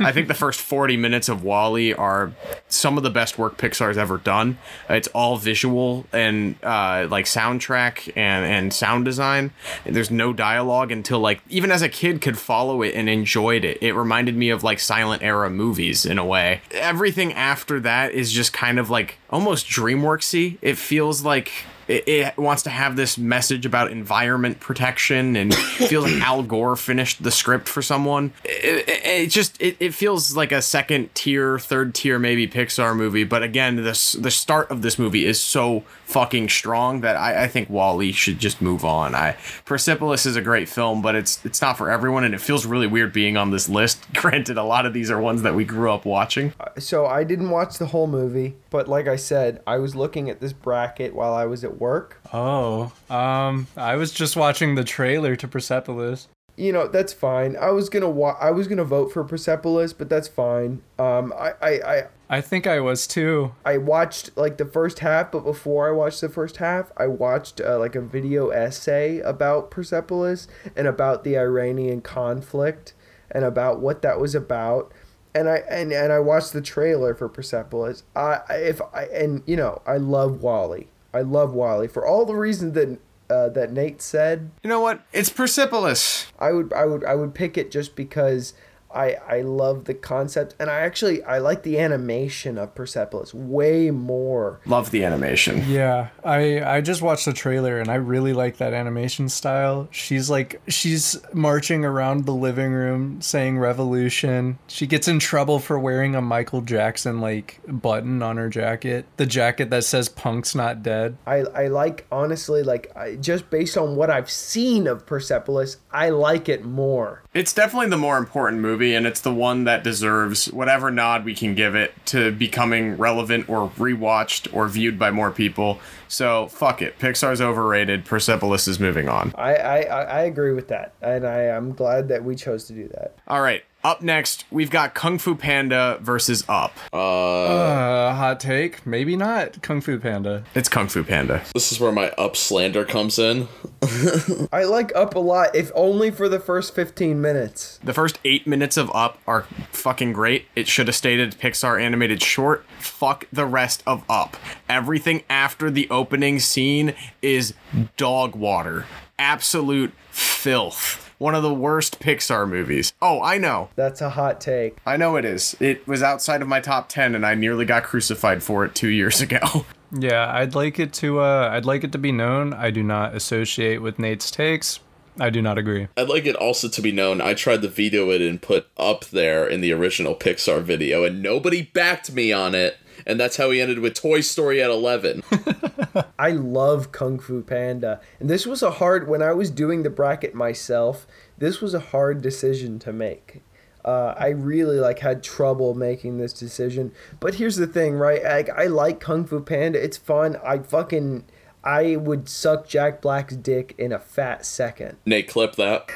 I think the first 40 minutes of WALL-E are some of the best work Pixar's ever done. It's all visual and uh, like soundtrack and, and sound design. There's no dialogue until like, even as a kid could follow it and enjoyed it. It reminded me of like silent era movies in a way. Everything after that is just kind of like almost DreamWorksy. It feels like it, it wants to have this message about environment protection and feels like Al Gore finished the script for someone. It, it, it just it, it feels like a second tier, third tier maybe Pixar movie. But again, this the start of this movie is so fucking strong that I, I think WALL-E should just move on. I Persepolis is a great film, but it's it's not for everyone, and it feels really weird being on this list. Granted, a lot of these are ones that we grew up watching. Uh, so I didn't watch the whole movie, but like I said, I was looking at this bracket while I was at work. Oh, um, I was just watching the trailer to Persepolis. You know that's fine. I was gonna wa- I was gonna vote for Persepolis, but that's fine. Um, I, I, I I think I was too. I watched like the first half, but before I watched the first half, I watched uh, like a video essay about Persepolis and about the Iranian conflict and about what that was about. And I and, and I watched the trailer for Persepolis. I I- if I and you know I love WALL-E. I love WALL-E for all the reasons that uh, that Nate said. You know what? It's Persepolis. I would I would I would pick it just because I I love the concept and I actually I like the animation of Persepolis way more. Love the animation. Yeah, I I just watched the trailer and I really like that animation style. She's like she's marching around the living room saying revolution. She gets in trouble for wearing a Michael Jackson like button on her jacket. The jacket that says punk's not dead. I I like honestly like I, just based on what I've seen of Persepolis, I like it more. It's definitely the more important movie, and it's the one that deserves whatever nod we can give it to becoming relevant or rewatched or viewed by more people. So fuck it. Pixar's overrated. Persepolis is moving on. I I, I I agree with that, and I am glad that we chose to do that. All right. Up next, we've got Kung Fu Panda versus Up. Uh, hot take? Maybe not. Kung Fu Panda. It's Kung Fu Panda. This is where my up slander comes in. I like Up a lot, if only for the first fifteen minutes. The first eight minutes of Up are fucking great. It should have stated Pixar animated short. Fuck the rest of Up. Everything after the opening scene is dog water. Absolute filth. One of the worst Pixar movies. Oh, I know. That's a hot take. I know it is. It was outside of my top 10 and I nearly got crucified for it 2 years ago. Yeah, I'd like it to uh I'd like it to be known I do not associate with Nate's takes. I do not agree. I'd like it also to be known I tried to veto it and put up there in the original Pixar video, and nobody backed me on it. And that's how he ended with Toy Story at 11. I love Kung Fu Panda. And this was a hard when I was doing the bracket myself, this was a hard decision to make. Uh, I really like had trouble making this decision. But here's the thing, right? I, I like Kung Fu Panda. It's fun. I fucking I would suck Jack Black's dick in a fat second. Nate, clip that.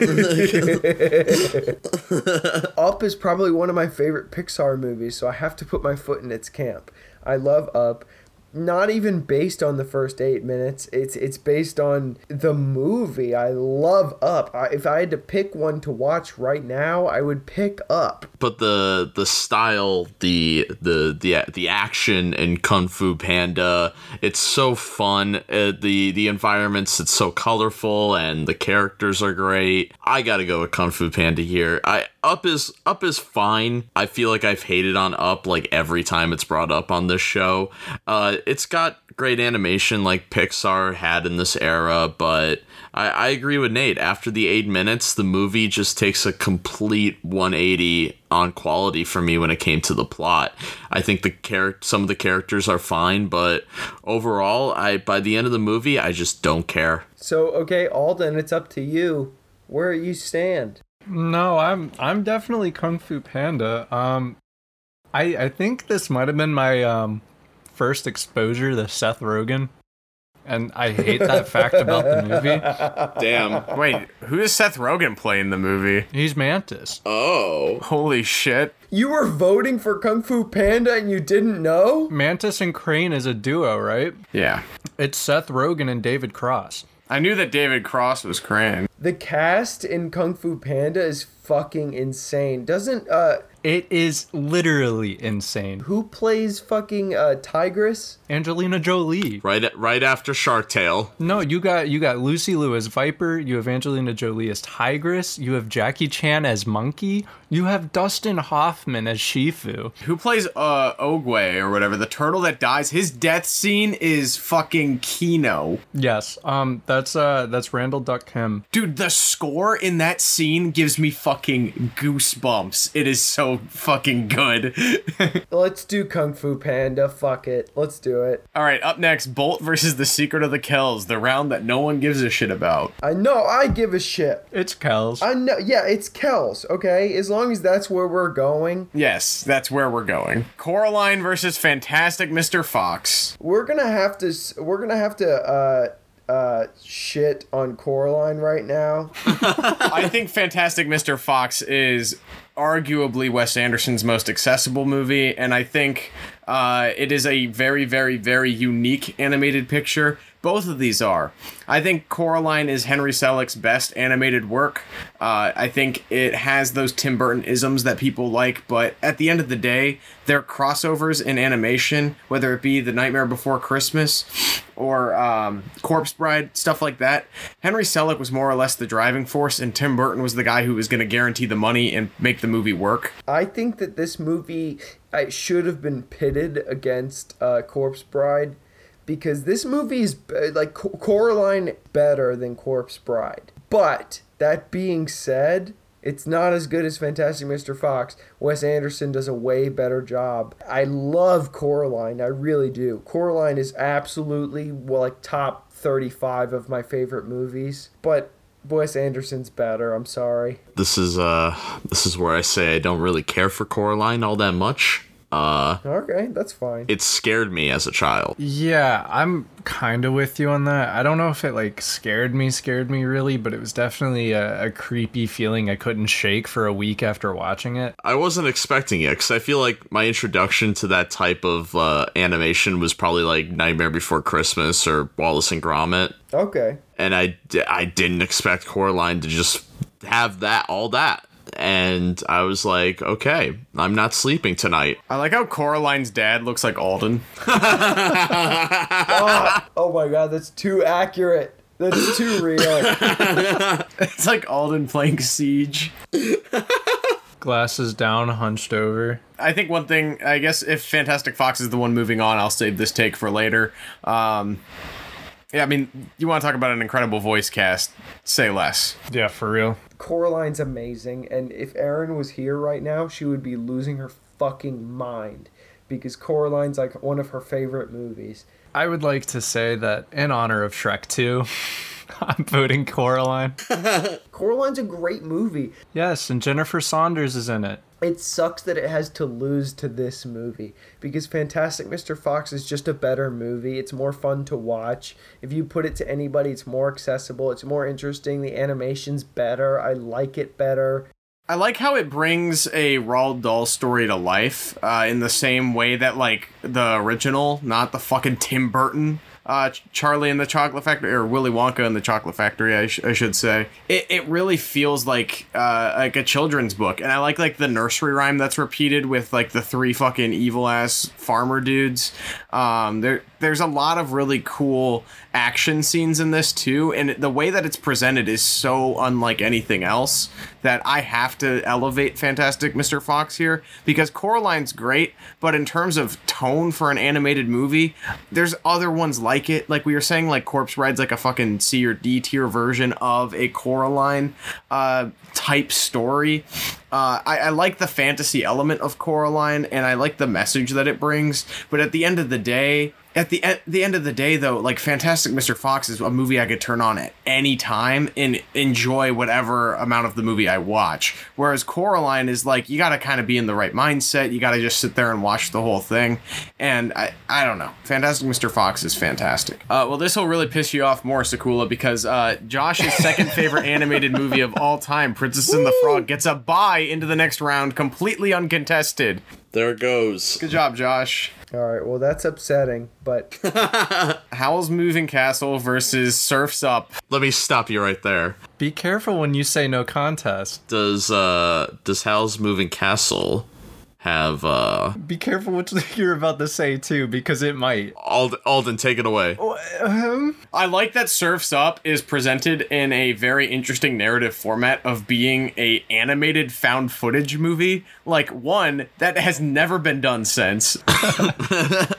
Up is probably one of my favorite Pixar movies, so I have to put my foot in its camp. I love Up. Not even based on the first eight minutes. It's it's based on the movie. I love Up. I, if I had to pick one to watch right now, I would pick Up. but the the style, the the the the action in Kung Fu Panda, it's so fun. Uh, the the environments, it's so colorful, and the characters are great. I gotta go with Kung Fu Panda here. I Up is Up is fine. I feel like I've hated on Up like every time it's brought up on this show. Uh, it's got great animation like Pixar had in this era, but I, I agree with Nate. After the eight minutes, the movie just takes a complete 180 on quality for me when it came to the plot. I think the char- some of the characters are fine, but overall, I by the end of the movie, I just don't care. So okay, Alden, it's up to you. Where you stand? No, I'm I'm definitely Kung Fu Panda. Um I I think this might have been my um first exposure to Seth Rogen. And I hate that fact about the movie. Damn. Wait, who does Seth Rogen play in the movie? He's Mantis. Oh. Holy shit. You were voting for Kung Fu Panda and you didn't know? Mantis and Crane is a duo, right? Yeah. It's Seth Rogen and David Cross. I knew that David Cross was Crane. The cast in Kung Fu Panda is fucking insane. Doesn't uh It is literally insane. Who plays fucking uh, Tigress? Angelina Jolie. Right, right after Shark Tale. No, you got you got Lucy Liu as Viper. You have Angelina Jolie as Tigress. You have Jackie Chan as Monkey. You have Dustin Hoffman as Shifu. Who plays uh Oogway or whatever, the turtle that dies? His death scene is fucking Kino. Yes, um, that's uh, that's Randall Duk Kim. Dude, the score in that scene gives me fucking goosebumps. It is so fucking good. Let's do Kung Fu Panda. Fuck it. Let's do it. All right, up next, Bolt versus the Secret of the Kells, the round that no one gives a shit about. I know. I give a shit. It's Kells. I know. Yeah, it's Kells. Okay, as long as that's where we're going, Yes, that's where we're going. Coraline versus Fantastic Mr. Fox. we're gonna have to. We're gonna have to. uh uh shit on Coraline right now. I think Fantastic Mr. Fox is arguably Wes Anderson's most accessible movie, and I think uh, it is a very, very, very unique animated picture. Both of these are. I think Coraline is Henry Selick's best animated work. Uh, I think it has those Tim Burton isms that people like, but at the end of the day, they're crossovers in animation, whether it be The Nightmare Before Christmas or um, Corpse Bride, stuff like that. Henry Selick was more or less the driving force, and Tim Burton was the guy who was going to guarantee the money and make the movie work. I think that this movie I should have been pitted against uh, Corpse Bride because this movie is uh, like Coraline better than Corpse Bride. But that being said, it's not as good as Fantastic Mr. Fox. Wes Anderson does a way better job. I love Coraline, I really do. Coraline is absolutely well, like top 35 of my favorite movies, but Wes Anderson's better. I'm sorry. This is uh, this is where I say I don't really care for Coraline all that much. Uh, Okay, that's fine. it scared me as a child. Yeah, I'm kind of with you on that. I don't know if it like scared me, scared me really, but it was definitely a, a creepy feeling I couldn't shake for a week after watching it. I wasn't expecting it because I feel like my introduction to that type of uh, animation was probably like Nightmare Before Christmas or Wallace and Gromit, Okay. and I d- I didn't expect Coraline to just have that all that, and I was like, okay, I'm not sleeping tonight. I like how Coraline's dad looks like Alden. Oh my god, that's too accurate. That's too real. It's like Alden playing Siege. Glasses down, hunched over. I think one thing, I guess, if Fantastic Fox is the one moving on, I'll save this take for later. Um, yeah, I mean, you want to talk about an incredible voice cast? Say less. Yeah, for real. Coraline's amazing, and if Erin was here right now, she would be losing her fucking mind because Coraline's like one of her favorite movies. I would like to say that in honor of Shrek 2, I'm voting Coraline. Coraline's a great movie. Yes, and Jennifer Saunders is in it. It sucks that it has to lose to this movie because Fantastic Mr. Fox is just a better movie. It's more fun to watch. If you put it to anybody, it's more accessible, it's more interesting. The animation's better. I like it better. I like how it brings a Roald Dahl story to life uh, in the same way that, like, the original, not the fucking Tim Burton uh, Charlie and the Chocolate Factory, or Willy Wonka and the Chocolate Factory, I, sh- I should say. It, it really feels like uh, like a children's book, and I like like the nursery rhyme that's repeated with like the three fucking evil ass farmer dudes. Um, there there's a lot of really cool action scenes in this too, and the way that it's presented is so unlike anything else that I have to elevate Fantastic Mr. Fox here because Coraline's great, but in terms of tone for an animated movie, there's other ones like it. Like we were saying, like Corpse Bride's like a fucking C or D tier version of a Coraline uh, type story. Uh, I, I like the fantasy element of Coraline, and I like the message that it brings. But at the end of the day, at the at the end of the day, though, like Fantastic Mr. Fox is a movie I could turn on at any time and enjoy whatever amount of the movie I watch. Whereas Coraline is like you got to kind of be in the right mindset. You got to just sit there and watch the whole thing. And I I don't know. Fantastic Mr. Fox is fantastic. Uh, well, this will really piss you off more, Sakula, because uh, Josh's second favorite animated movie of all time, Princess and the Frog, gets a bye into the next round, completely uncontested. There it goes. Good job, Josh. All right, well that's upsetting, but Howl's Moving Castle versus Surfs Up. Let me stop you right there. Be careful when you say no contest. Does uh does Howl's Moving Castle have uh Be careful what you're about to say too, because it might. Alden, Alden take it away. I like that Surfs Up is presented in a very interesting narrative format of being a animated found footage movie. Like one that has never been done since.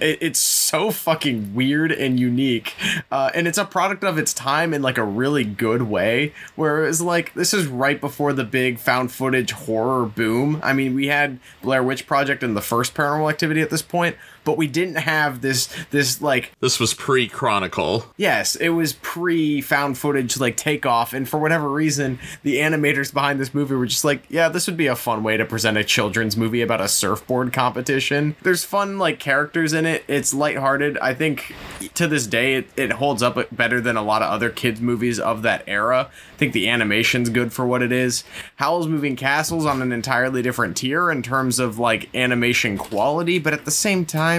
it, it's so fucking weird and unique, uh, and it's a product of its time in like a really good way. Where it's like this is right before the big found footage horror boom. I mean, we had Blair Witch Project and the first Paranormal Activity at this point, but we didn't have this this like This was pre Chronicle. Yes, it was pre found footage like takeoff, and for whatever reason, the animators behind this movie were just like, yeah, this would be a fun way to present a children's movie about a surfboard competition. There's fun like characters in it. It's lighthearted. I think to this day it, it holds up better than a lot of other kids movies of that era. I think the animation's good for what it is. Howl's Moving Castle's on an entirely different tier in terms of like animation quality, but at the same time,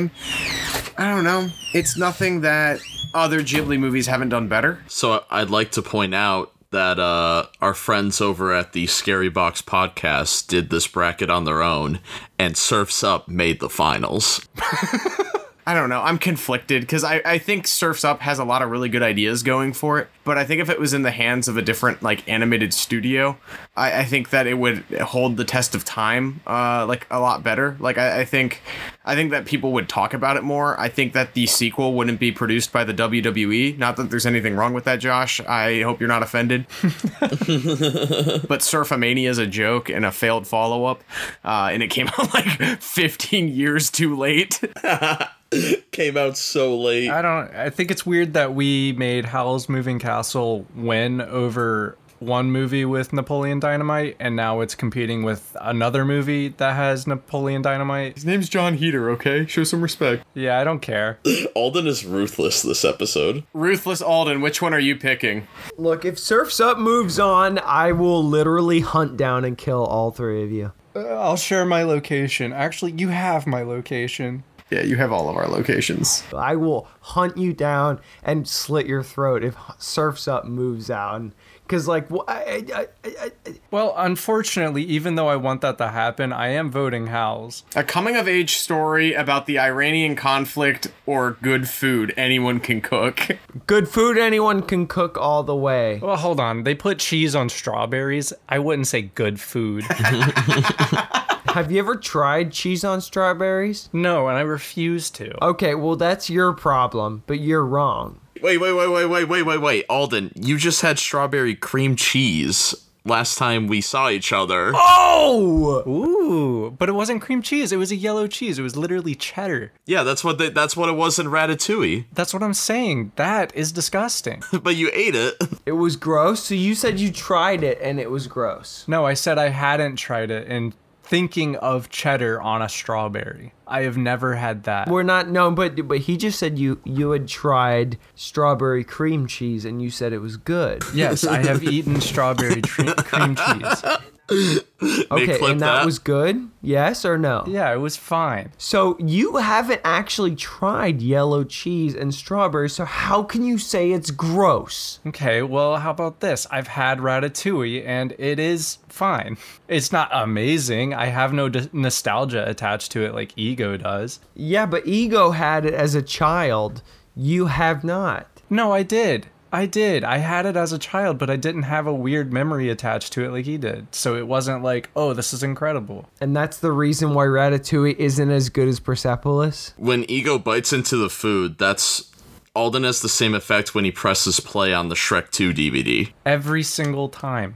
I don't know. It's nothing that other Ghibli movies haven't done better. So I'd like to point out that uh, our friends over at the Scary Box podcast did this bracket on their own, and Surfs Up made the finals. I don't know. I'm conflicted because I, I think Surfs Up has a lot of really good ideas going for it. But I think if it was in the hands of a different like animated studio, I, I think that it would hold the test of time uh, like a lot better. Like I, I think I think that people would talk about it more. I think that the sequel wouldn't be produced by the WWE. Not that there's anything wrong with that, Josh. I hope you're not offended. but Surfamania is a joke and a failed follow up, uh, and it came out like 15 years too late. Came out so late. I don't. I think it's weird that we made Howl's Moving Castle win over one movie with Napoleon Dynamite, and now it's competing with another movie that has Napoleon Dynamite. His name's Jon Heder, okay? Show some respect. Yeah, I don't care. Alden is ruthless this episode. Ruthless Alden, which one are you picking? Look, if Surf's Up moves on, I will literally hunt down and kill all three of you. Uh, I'll share my location. Actually, you have my location. Yeah, you have all of our locations. I will hunt you down and slit your throat if Surf's Up moves out. Because, like, wh- I, I, I, I, Well, unfortunately, even though I want that to happen, I am voting Howl's. A coming of age story about the Iranian conflict or good food anyone can cook. good food anyone can cook all the way. Well, hold on. They put cheese on strawberries. I wouldn't say good food. Have you ever tried cheese on strawberries? no, and I refuse to. Okay, well, that's your problem, but you're wrong. Wait, wait, wait, wait, wait, wait, wait, wait. Alden, you just had strawberry cream cheese last time we saw each other. Oh! Ooh, but it wasn't cream cheese. It was a yellow cheese. It was literally cheddar. Yeah, that's what they, that's what it was in Ratatouille. That's what I'm saying. That is disgusting. but you ate it. It was gross, so you said you tried it and it was gross. No, I said I hadn't tried it and thinking of cheddar on a strawberry. I have never had that. We're not no, but but he just said you you had tried strawberry cream cheese and you said it was good. yes, I have eaten strawberry tre- cream cheese. Okay, and that, that. was good? Yes or no? Yeah, it was fine. So you haven't actually tried yellow cheese and strawberry, so how can you say it's gross? Okay, well, how about this? I've had ratatouille and it is fine. It's not amazing. I have no d- nostalgia attached to it like Ego does. Yeah, but Ego had it as a child. You have not. No, I did. I did. I had it as a child, but I didn't have a weird memory attached to it like he did. So it wasn't like, oh, this is incredible. And that's the reason why Ratatouille isn't as good as Persepolis. When Ego bites into the food, that's Alden has the same effect when he presses play on the Shrek 2 DVD. Every single time.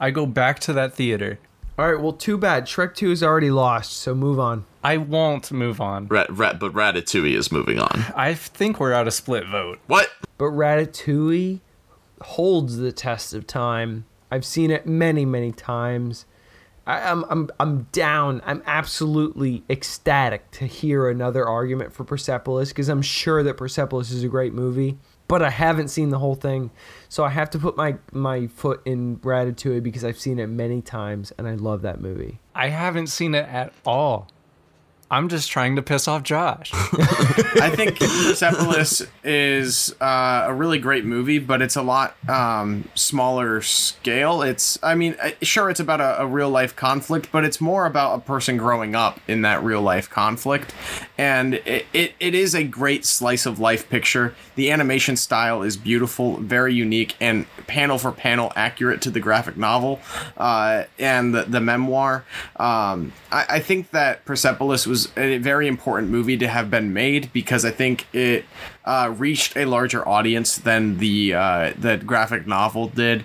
I go back to that theater. All right, well, too bad. Shrek 2 is already lost, so move on. I won't move on. Rat, rat, but Ratatouille is moving on. I think we're at a split vote. What? But Ratatouille holds the test of time. I've seen it many, many times. I, I'm, I'm, I'm down. I'm absolutely ecstatic to hear another argument for Persepolis because I'm sure that Persepolis is a great movie. But I haven't seen the whole thing, so I have to put my my foot in Ratatouille because I've seen it many times and I love that movie. I haven't seen it at all. I'm just trying to piss off Josh. I think Persepolis is uh, a really great movie, but it's a lot um, smaller scale. It's, I mean, sure, it's about a, a, real life conflict, but it's more about a person growing up in that real life conflict. And it, it, it is a great slice of life picture. The animation style is beautiful, very unique, and panel for panel accurate to the graphic novel uh, and the, the memoir. Um, I, I think that Persepolis was a very important movie to have been made because I think it uh, reached a larger audience than the uh, the graphic novel did.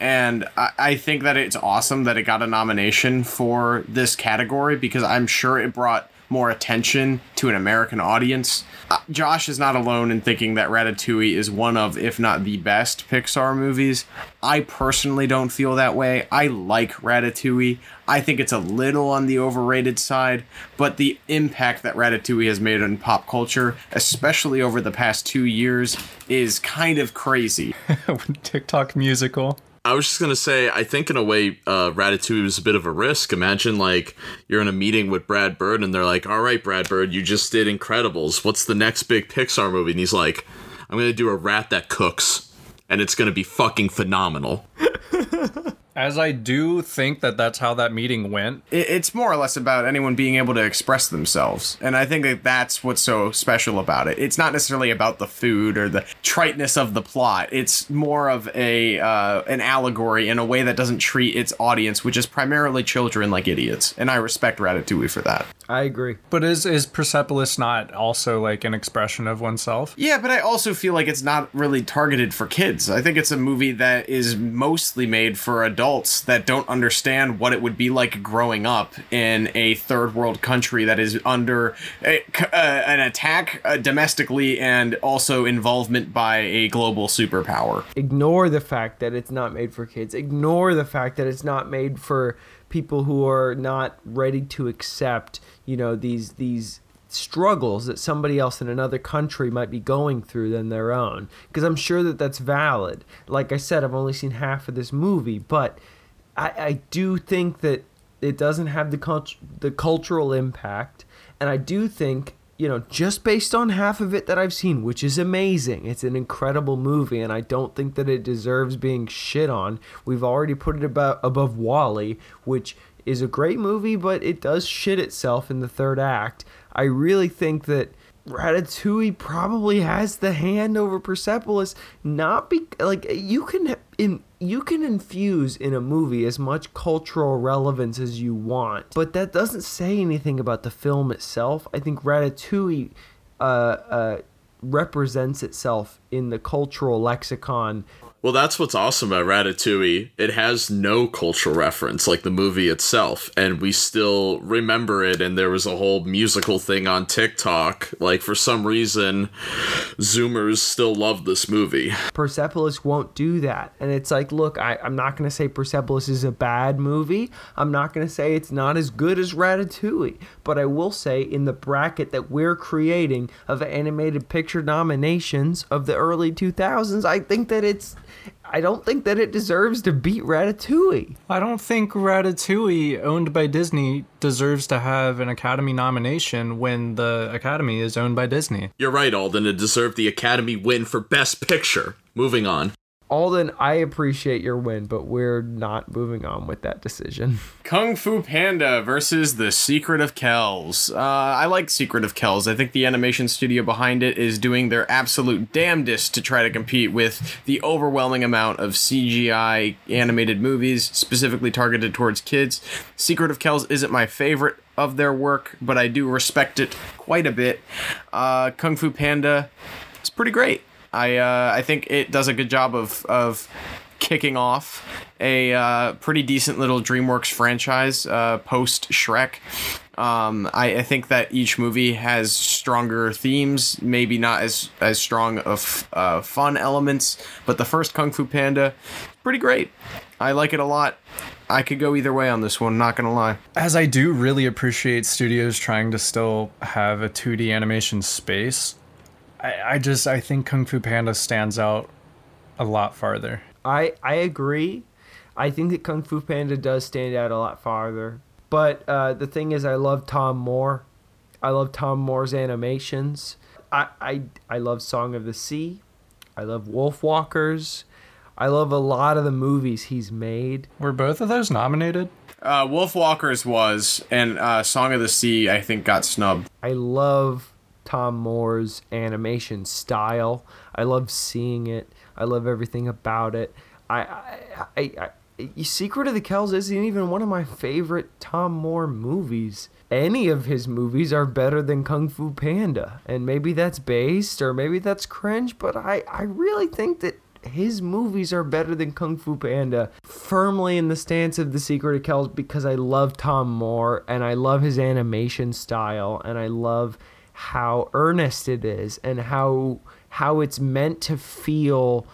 And I, I think that it's awesome that it got a nomination for this category because I'm sure it brought more attention to an American audience. Uh, Josh is not alone in thinking that Ratatouille is one of, if not the best, Pixar movies. I personally don't feel that way. I like Ratatouille. I think it's a little on the overrated side, but the impact that Ratatouille has made on pop culture, especially over the past two years, is kind of crazy. TikTok musical. I was just gonna say, I think in a way, uh, Ratatouille was a bit of a risk. Imagine like you're in a meeting with Brad Bird, and they're like, "All right, Brad Bird, you just did Incredibles. What's the next big Pixar movie?" And he's like, "I'm gonna do a rat that cooks, and it's gonna be fucking phenomenal." As I do think that that's how that meeting went. It's more or less about anyone being able to express themselves. And I think that that's what's so special about it. It's not necessarily about the food or the triteness of the plot. It's more of a uh, an allegory in a way that doesn't treat its audience, which is primarily children, like idiots. And I respect Ratatouille for that. I agree. But is is Persepolis not also like an expression of oneself? Yeah, but I also feel like it's not really targeted for kids. I think it's a movie that is mostly made for adults adults that don't understand what it would be like growing up in a third world country that is under a, uh, an attack uh, domestically and also involvement by a global superpower. Ignore the fact that it's not made for kids. Ignore the fact that it's not made for people who are not ready to accept, you know, these these struggles that somebody else in another country might be going through than their own. Because i'm sure that that's valid. Like i said i've only seen half of this movie but i, I do think that it doesn't have the cult- the cultural impact. And i do think you know just based on half of it that i've seen which is amazing it's an incredible movie and i don't think that it deserves being shit on. We've already put it about above WALL-E which is a great movie but it does shit itself in the third act I really think that Ratatouille probably has the hand over Persepolis. Not be like you can in you can infuse in a movie as much cultural relevance as you want, but that doesn't say anything about the film itself. I think Ratatouille uh, uh, represents itself in the cultural lexicon well, that's what's awesome about Ratatouille. It has no cultural reference like the movie itself, and we still remember it. And there was a whole musical thing on TikTok. Like, for some reason, Zoomers still love this movie. Persepolis won't do that. And it's like, look, I, I'm not going to say Persepolis is a bad movie. I'm not going to say it's not as good as Ratatouille. But I will say, in the bracket that we're creating of animated picture nominations of the early 2000s, I think that it's I don't think that it deserves to beat Ratatouille. I don't think Ratatouille, owned by Disney, deserves to have an Academy nomination when the Academy is owned by Disney. You're right, Alden. It deserved the Academy win for Best Picture. Moving on. Alden, I appreciate your win, but we're not moving on with that decision. Kung Fu Panda versus The Secret of Kells. Uh, I like Secret of Kells. I think the animation studio behind it is doing their absolute damnedest to try to compete with the overwhelming amount of CGI animated movies, specifically targeted towards kids. Secret of Kells isn't my favorite of their work, but I do respect it quite a bit. Uh, Kung Fu Panda, it's pretty great. I uh, I think it does a good job of of kicking off a uh, pretty decent little DreamWorks franchise uh, post Shrek. Um, I, I, think that each movie has stronger themes, maybe not as as strong of uh, fun elements, but the first Kung Fu Panda, pretty great. I like it a lot. I could go either way on this one, not gonna lie. As I do really appreciate studios trying to still have a 2D animation space, I, I just I think Kung Fu Panda stands out a lot farther. I I agree. I think that Kung Fu Panda does stand out a lot farther. But uh, the thing is, I love Tomm Moore, I love Tomm Moore's animations. I, I I love Song of the Sea. I love Wolfwalkers. I love a lot of the movies he's made. Were both of those nominated? Uh, Wolfwalkers was, and uh, Song of the Sea, I think, got snubbed. I love Tomm Moore's animation style. I love seeing it. I love everything about it. I, I, I, I Secret of the Kells isn't even one of my favorite Tomm Moore movies. Any of his movies are better than Kung Fu Panda, and maybe that's based or maybe that's cringe, but I, I really think that his movies are better than Kung Fu Panda. Firmly in the stance of The Secret of Kells because I love Tomm Moore and I love his animation style and I love how earnest it is and how how it's meant to feel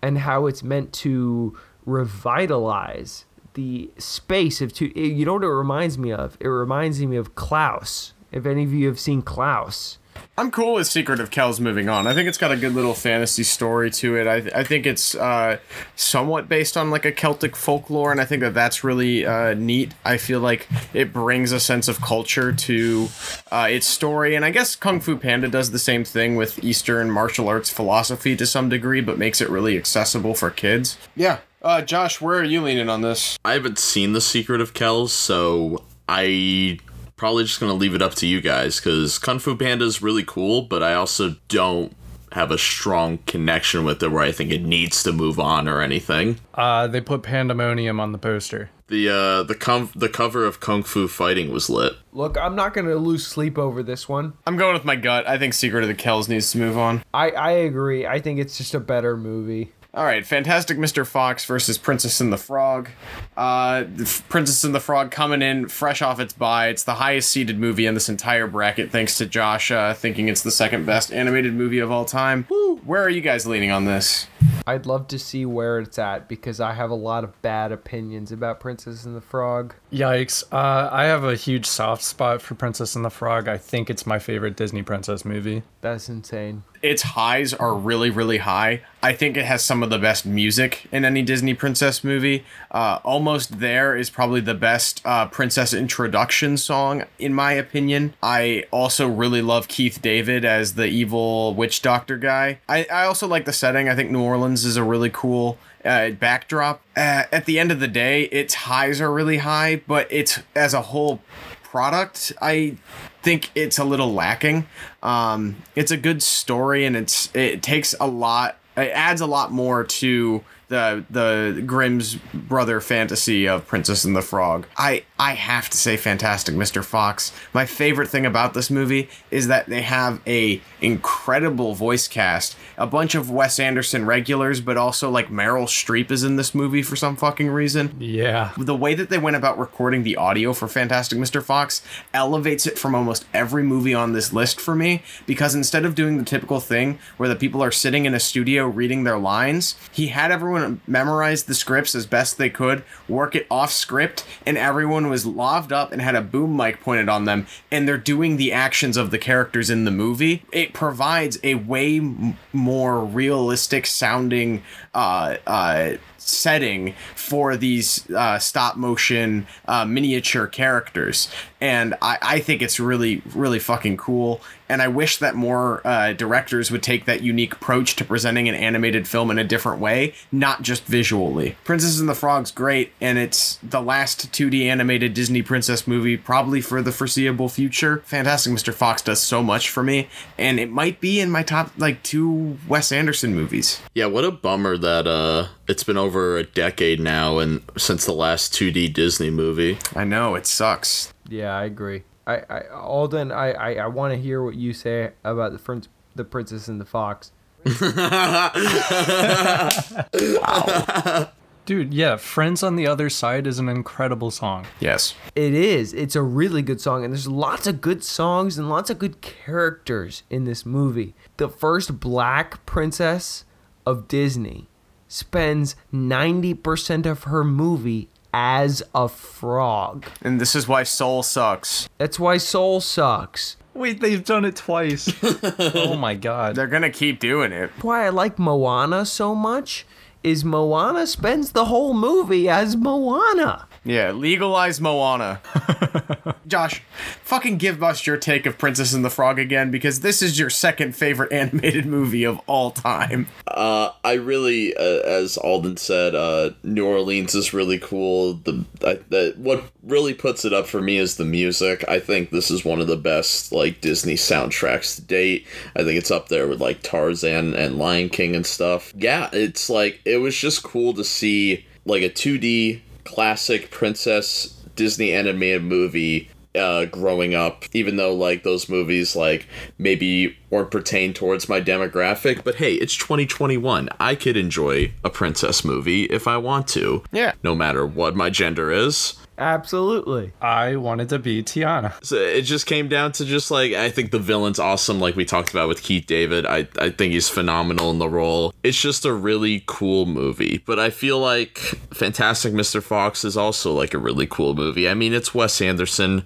and how it's meant to revitalize the space of two you know what it reminds me of? It reminds me of klaus. If any of you have seen klaus I'm cool with Secret of Kells moving on. I think it's got a good little fantasy story to it. I, I think it's uh, somewhat based on like a Celtic folklore, and I think that that's really uh, neat. I feel like it brings a sense of culture to uh, its story, and I guess Kung Fu Panda does the same thing with Eastern martial arts philosophy to some degree, but makes it really accessible for kids. Yeah. Uh, Josh, where are you leaning on this? I haven't seen The Secret of Kells, so I probably just gonna leave it up to you guys because Kung Fu Panda is really cool, but I also don't have a strong connection with it where I think it needs to move on or anything. Uh, they put pandemonium on the poster. The uh the com- the cover of Kung Fu Fighting was lit. look i'm not going to lose sleep over this one I'm going with my gut. I think Secret of the Kells needs to move on. i i agree i think it's just a better movie All right, Fantastic Mr. Fox versus Princess and the Frog. Uh, Princess and the Frog coming in fresh off its bye. It's the highest seeded movie in this entire bracket, thanks to Josh uh, thinking it's the second best animated movie of all time. Woo! Where are you guys leaning on this? I'd love to see where it's at because I have a lot of bad opinions about Princess and the Frog. Yikes. Uh, I have a huge soft spot for Princess and the Frog. I think it's my favorite Disney princess movie. That's insane. Its highs are really, really high. I think it has some of the best music in any Disney princess movie. Uh, Almost There is probably the best uh, princess introduction song, in my opinion. I also really love Keith David as the evil witch doctor guy. I, I also like the setting. I think New Orleans is a really cool uh, backdrop. Uh, at the end of the day, its highs are really high, but it's as a whole product, I think it's a little lacking. Um, it's a good story, and it's it takes a lot. It adds a lot more to the the Grimm's brother fantasy of Princess and the Frog. I I have to say, Fantastic Mr. Fox. My favorite thing about this movie is that they have a incredible voice cast. A bunch of Wes Anderson regulars, but also like Meryl Streep is in this movie for some fucking reason Yeah. the way that they went about recording the audio for Fantastic Mr. Fox elevates it from almost every movie on this list for me because instead of doing the typical thing where the people are sitting in a studio reading their lines, he had everyone memorize the scripts as best they could, work it off script, and everyone was loved up and had a boom mic pointed on them, and they're doing the actions of the characters in the movie. It provides a way m- more realistic sounding uh, uh, setting for these uh, stop motion uh, miniature characters and I, I think it's really really fucking cool. And i wish that more uh, directors would take that unique approach to presenting an animated film in a different way not just visually. Princess and the frog's great and it's the last 2d animated disney princess movie probably for the foreseeable future. Fantastic mr fox does so much for me and it might be in my top like two wes anderson movies. Yeah, what a bummer that uh it's been over a decade now and since the last 2D Disney movie. i know it sucks Yeah, I agree. I, I Alden, I, I, I want to hear what you say about the prince, the Princess and the Fox. Dude, yeah, Friends on the Other Side is an incredible song. yes It is. It's a really good song, and there's lots of good songs and lots of good characters in this movie. The first black princess of Disney spends 90% of her movie as a frog. and this is why soul sucks That's why Soul sucks. Wait, they've done it twice. oh my god. They're gonna keep doing it. Why I like Moana so much is Moana spends the whole movie as Moana. Yeah, legalize Moana. Josh, fucking give us your take of Princess and the Frog again because this is your second favorite animated movie of all time. Uh, I really, uh, as Alden said, uh, New Orleans is really cool. The I, that what really puts it up for me is the music. I think this is one of the best like Disney soundtracks to date. I think it's up there with like Tarzan and Lion King and stuff. Yeah, it's like it was just cool to see like a 2D classic princess Disney animated movie uh, growing up, even though like those movies like maybe weren't pertain towards my demographic. But hey, it's 2021. I could enjoy a princess movie if I want to. Yeah. No matter what my gender is. Absolutely. I wanted to be Tiana. So it just came down to just like I think the villain's awesome, like we talked about with Keith David. I, I think he's phenomenal in the role. It's just a really cool movie. But I feel like Fantastic Mr. Fox is also like a really cool movie. I mean it's Wes Anderson,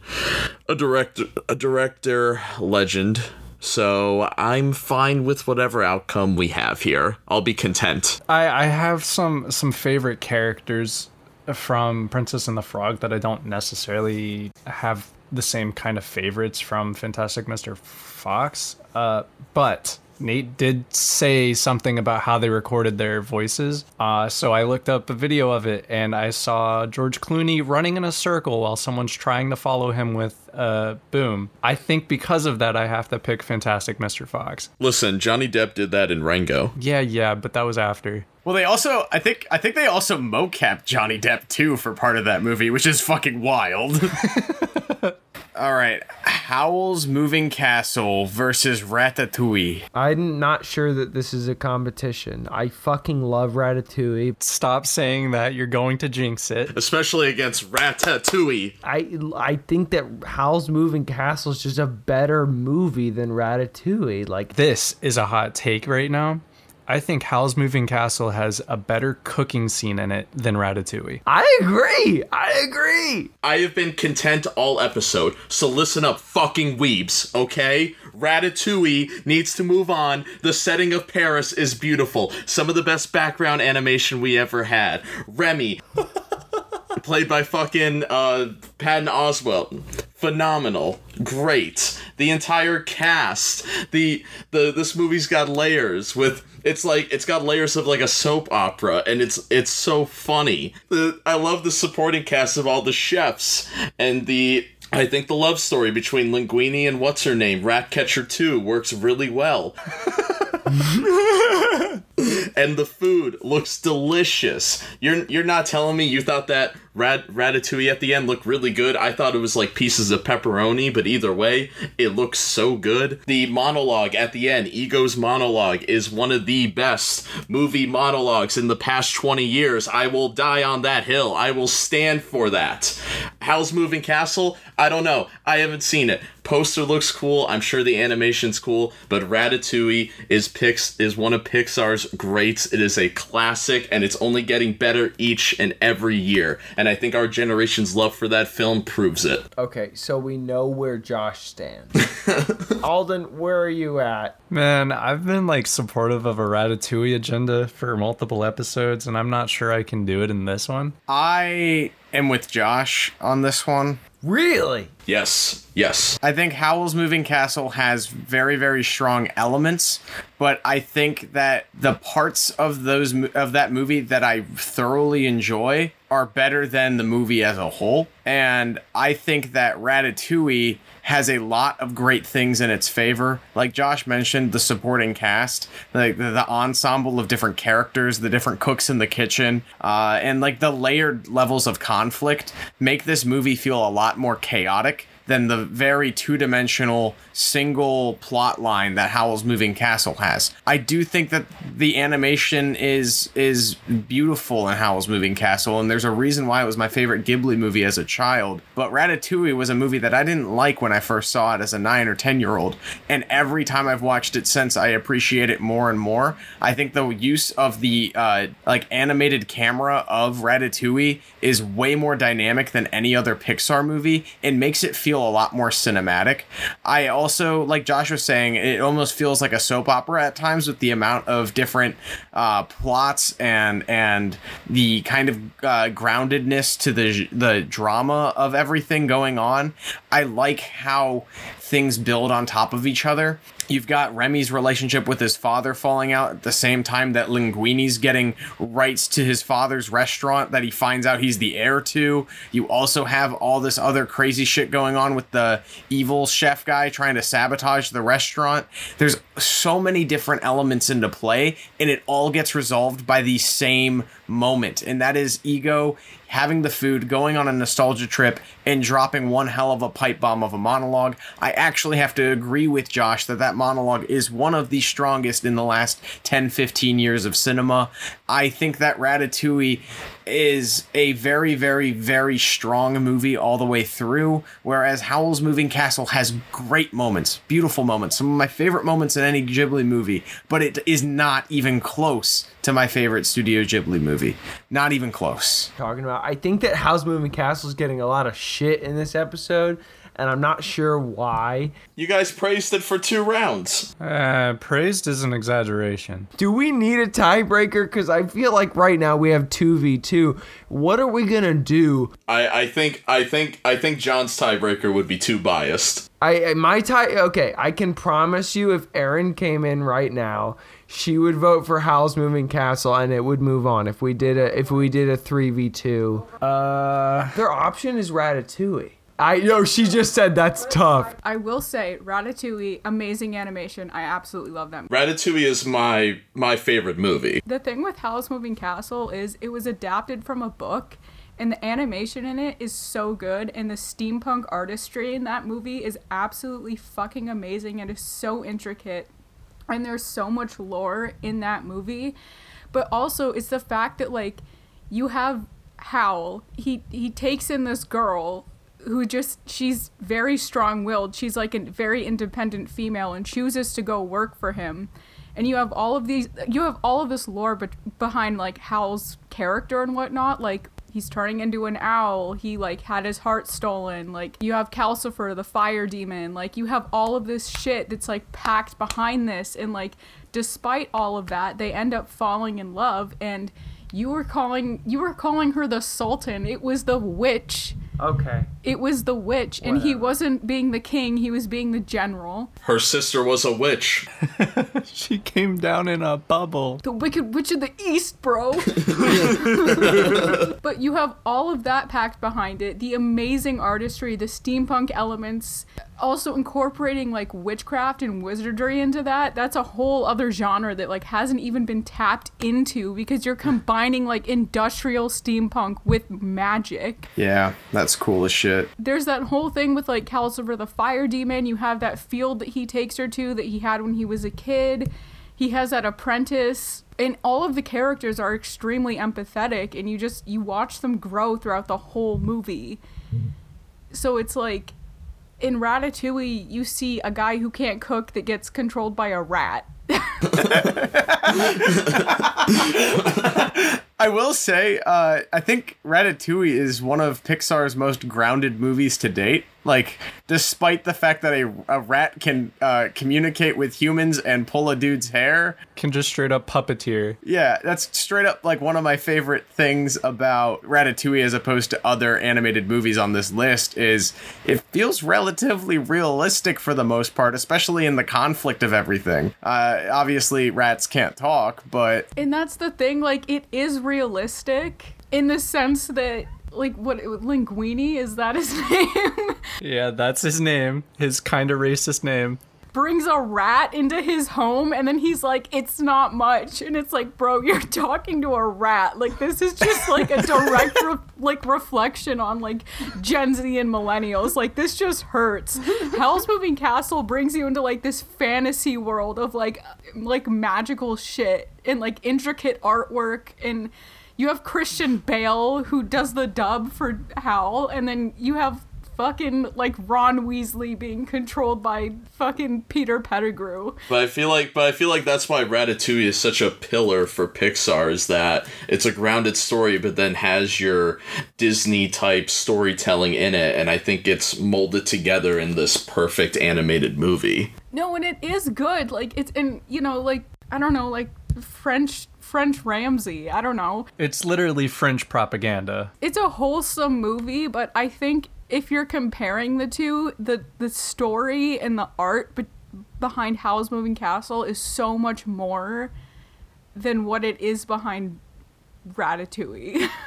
a director a director legend. So I'm fine with whatever outcome we have here. I'll be content. I, I have some some favorite characters from Princess and the Frog that I don't necessarily have the same kind of favorites from Fantastic Mr. Fox. Uh, but Nate did say something about how they recorded their voices. Uh, so I looked up a video of it and I saw George Clooney running in a circle while someone's trying to follow him with uh, Boom. I think because of that, I have to pick Fantastic Mr. Fox. Listen, Johnny Depp did that in Rango. Yeah, yeah, but that was after. Well, they also, I think, I think they also mocap Johnny Depp too for part of that movie, which is fucking wild. All right, Howl's Moving Castle versus Ratatouille. I'm not sure that this is a competition. I fucking love Ratatouille. Stop saying that. You're going to jinx it. Especially against Ratatouille. I I think that Howl's Moving Castle is just a better movie than Ratatouille. Like This is a hot take right now. I think Howl's Moving Castle has a better cooking scene in it than Ratatouille. I agree. I agree. I have been content all episode, so listen up, fucking weebs, okay? Ratatouille needs to move on. The setting of Paris is beautiful. Some of the best background animation we ever had. Remy, played by fucking uh, Patton Oswalt. Phenomenal, great. The entire cast. The the this movie's got layers with. It's like it's got layers of like a soap opera, and it's it's so funny. The I love the supporting cast of all the chefs and the I think the love story between Linguini and what's her name, Ratcatcher 2, works really well. and the food looks delicious. You're you're not telling me you thought that rat, ratatouille at the end looked really good. I thought it was like pieces of pepperoni, but either way, it looks so good. The monologue at the end, Ego's monologue, is one of the best movie monologues in the past 20 years. I will die on that hill. I will stand for that. Howl's Moving Castle? I don't know. I haven't seen it. Poster looks cool. I'm sure the animation's cool, but Ratatouille is Pix is one of Pixar's greats. It is a classic and it's only getting better each and every year. And I think our generation's love for that film proves it. Okay, so we know where Josh stands. Alden, where are you at? Man, I've been like supportive of a Ratatouille agenda for multiple episodes, and I'm not sure I can do it in this one. I am with Josh on this one. Really? Yes. Yes. I think Howl's Moving Castle has very very strong elements, but I think that the parts of those of that movie that I thoroughly enjoy are better than the movie as a whole. And I think that Ratatouille has a lot of great things in its favor. Like Josh mentioned, the supporting cast, like the, the ensemble of different characters, the different cooks in the kitchen, uh, and like the layered levels of conflict make this movie feel a lot more chaotic than the very two-dimensional single plot line that Howl's Moving Castle has. I do think that the animation is is beautiful in Howl's Moving Castle, and there's a reason why it was my favorite Ghibli movie as a child. But Ratatouille was a movie that I didn't like when I first saw it as a nine or ten year old, and every time I've watched it since, I appreciate it more and more. I think the use of the uh, like animated camera of Ratatouille is way more dynamic than any other Pixar movie. and makes it feel feel a lot more cinematic. I also, like Josh was saying, it almost feels like a soap opera at times with the amount of different uh, plots and and the kind of uh, groundedness to the the drama of everything going on. I like how things build on top of each other. You've got Remy's relationship with his father falling out at the same time that Linguini's getting rights to his father's restaurant that he finds out he's the heir to. You also have all this other crazy shit going on with the evil chef guy trying to sabotage the restaurant. There's so many different elements into play, and it all gets resolved by the same moment, and that is Ego having the food, going on a nostalgia trip, and dropping one hell of a pipe bomb of a monologue. I actually have to agree with Josh that that monologue is one of the strongest in the last 10 15 years of cinema. I think that Ratatouille is a very, very, very strong movie all the way through, whereas Howl's Moving Castle has great moments, beautiful moments, some of my favorite moments in any Ghibli movie, but it is not even close to my favorite Studio Ghibli movie. Not even close. talking about. I think that Howl's Moving Castle is getting a lot of shit in this episode, and I'm not sure why. You guys praised it for two rounds. Uh, praised is an exaggeration. Do we need a tiebreaker? Because I feel like right now we have two v two. What are we gonna do? I, I think I think I think John's tiebreaker would be too biased. I I- my tie. Okay, I can promise you, if Erin came in right now, she would vote for Howl's Moving Castle, and it would move on. If we did a if we did a three v two, Uh, their option is Ratatouille. I yo, she just said that's tough. I will say, Ratatouille, amazing animation. I absolutely love that. Ratatouille is my my favorite movie. The thing with Howl's Moving Castle is it was adapted from a book, and the animation in it is so good, and the steampunk artistry in that movie is absolutely fucking amazing and is so intricate, and there's so much lore in that movie. But also, it's the fact that like you have Howl. He he takes in this girl who just she's very strong-willed. She's like a very independent female and chooses to go work for him. And you have all of these you have all of this lore but behind like Hal's character and whatnot, like he's turning into an owl. He like had his heart stolen. Like you have Calcifer, the fire demon. Like you have all of this shit that's like packed behind this and like despite all of that, they end up falling in love and you were calling you were calling her the sultan. It was the witch. Okay. It was the witch and he wasn't being the king, he was being the general. Her sister was a witch. she came down in a bubble. The Wicked Witch of the East, bro. but you have all of that packed behind it. The amazing artistry, the steampunk elements, also incorporating like witchcraft and wizardry into that. That's a whole other genre that like hasn't even been tapped into because you're combining like industrial steampunk with magic. Yeah, that's cool as shit. There's that whole thing with like Calcifer the fire demon. You have that field that he takes her to that he had when he was a kid. He has that apprentice. And all of the characters are extremely empathetic and you just you watch them grow throughout the whole movie. So it's like in Ratatouille you see a guy who can't cook that gets controlled by a rat. I will say, uh, I think Ratatouille is one of Pixar's most grounded movies to date. Like, despite the fact that a, a rat can uh, communicate with humans and pull a dude's hair, Can just straight up puppeteer. yeah, that's straight up like one of my favorite things about Ratatouille as opposed to other animated movies on this list is it feels relatively realistic for the most part, especially in the conflict of everything. Uh, obviously, rats can't talk, but And that's the thing, like it is realistic in the sense that like what Linguini is that his name? Yeah, that's his name. His kind of racist name. Brings a rat into his home and then he's like, it's not much. And it's like, bro, you're talking to a rat. Like this is just like a direct re- like reflection on like Gen Z and millennials. Like this just hurts. Hell's Moving Castle brings you into like this fantasy world of like like magical shit and like intricate artwork and you have Christian Bale who does the dub for Howl, and then you have fucking like Ron Weasley being controlled by fucking Peter Pettigrew. But I feel like, but I feel like that's why Ratatouille is such a pillar for Pixar. Is that it's a grounded story, but then has your Disney type storytelling in it, and I think it's molded together in this perfect animated movie. No, and it is good. Like it's and you know like I don't know like French French Ramsey. I don't know. It's literally French propaganda. It's a wholesome movie, but I think if you're comparing the two, the the story and the art be- behind Howl's Moving Castle is so much more than what it is behind Ratatouille.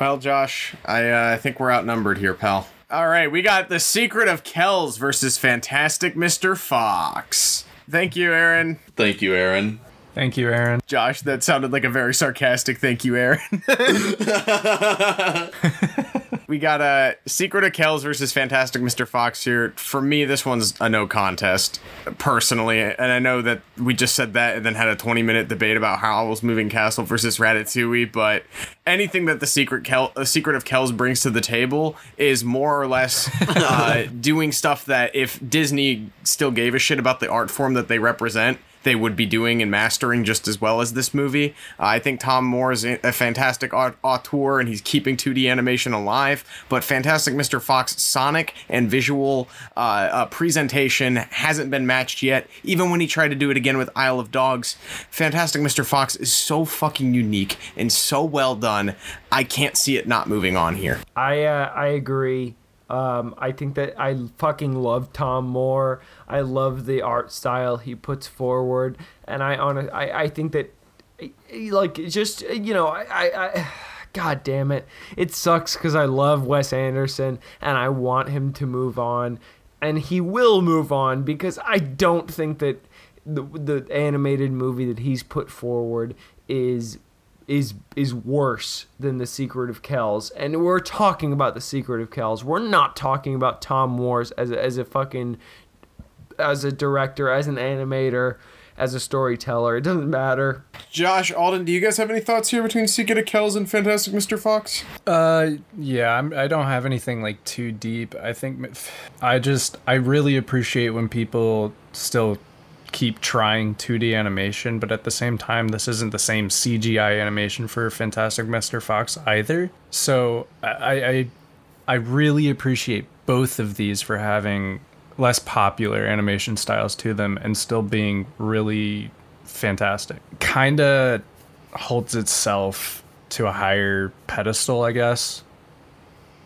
Well, Josh, I uh, I think we're outnumbered here, pal. All right, we got The Secret of Kells versus Fantastic Mr. Fox. Thank you, Aaron. Thank you, Aaron. Thank you, Aaron. Josh, that sounded like a very sarcastic thank you, Aaron. we got a uh, Secret of Kells versus Fantastic Mr. Fox here. For me, this one's a no contest, personally. And I know that we just said that and then had a 20 minute debate about Howl's Moving Castle versus Ratatouille, but anything that the Secret Kel- uh, Secret of Kells brings to the table is more or less uh, doing stuff that if Disney still gave a shit about the art form that they represent, they would be doing and mastering just as well as this movie. Uh, I think Tomm Moore is a fantastic aut- auteur and he's keeping 2D animation alive, but Fantastic Mr. Fox Sonic and visual uh, uh, presentation hasn't been matched yet. Even when he tried to do it again with Isle of Dogs, Fantastic Mr. Fox is so fucking unique and so well done. I can't see it not moving on here. I uh, I agree. Um, I think that I fucking love Tomm Moore. I love the art style he puts forward, and I on I, I think that like just you know I, I, I God damn it, it sucks because I love Wes Anderson and I want him to move on, and he will move on because I don't think that the the animated movie that he's put forward is is is worse than the Secret of Kells, and we're talking about the Secret of Kells. We're not talking about Tomm Moores as a, as a fucking as a director, as an animator, as a storyteller. It doesn't matter. Josh, Alden, do you guys have any thoughts here between Secret of Kells and Fantastic Mr. Fox? Uh, yeah, I'm, I don't have anything like too deep. I think I just I really appreciate when people still keep trying 2D animation, but at the same time, this isn't the same CGI animation for Fantastic Mr. Fox either. So I, I, I really appreciate both of these for having less popular animation styles to them and still being really fantastic. Kinda holds itself to a higher pedestal, I guess.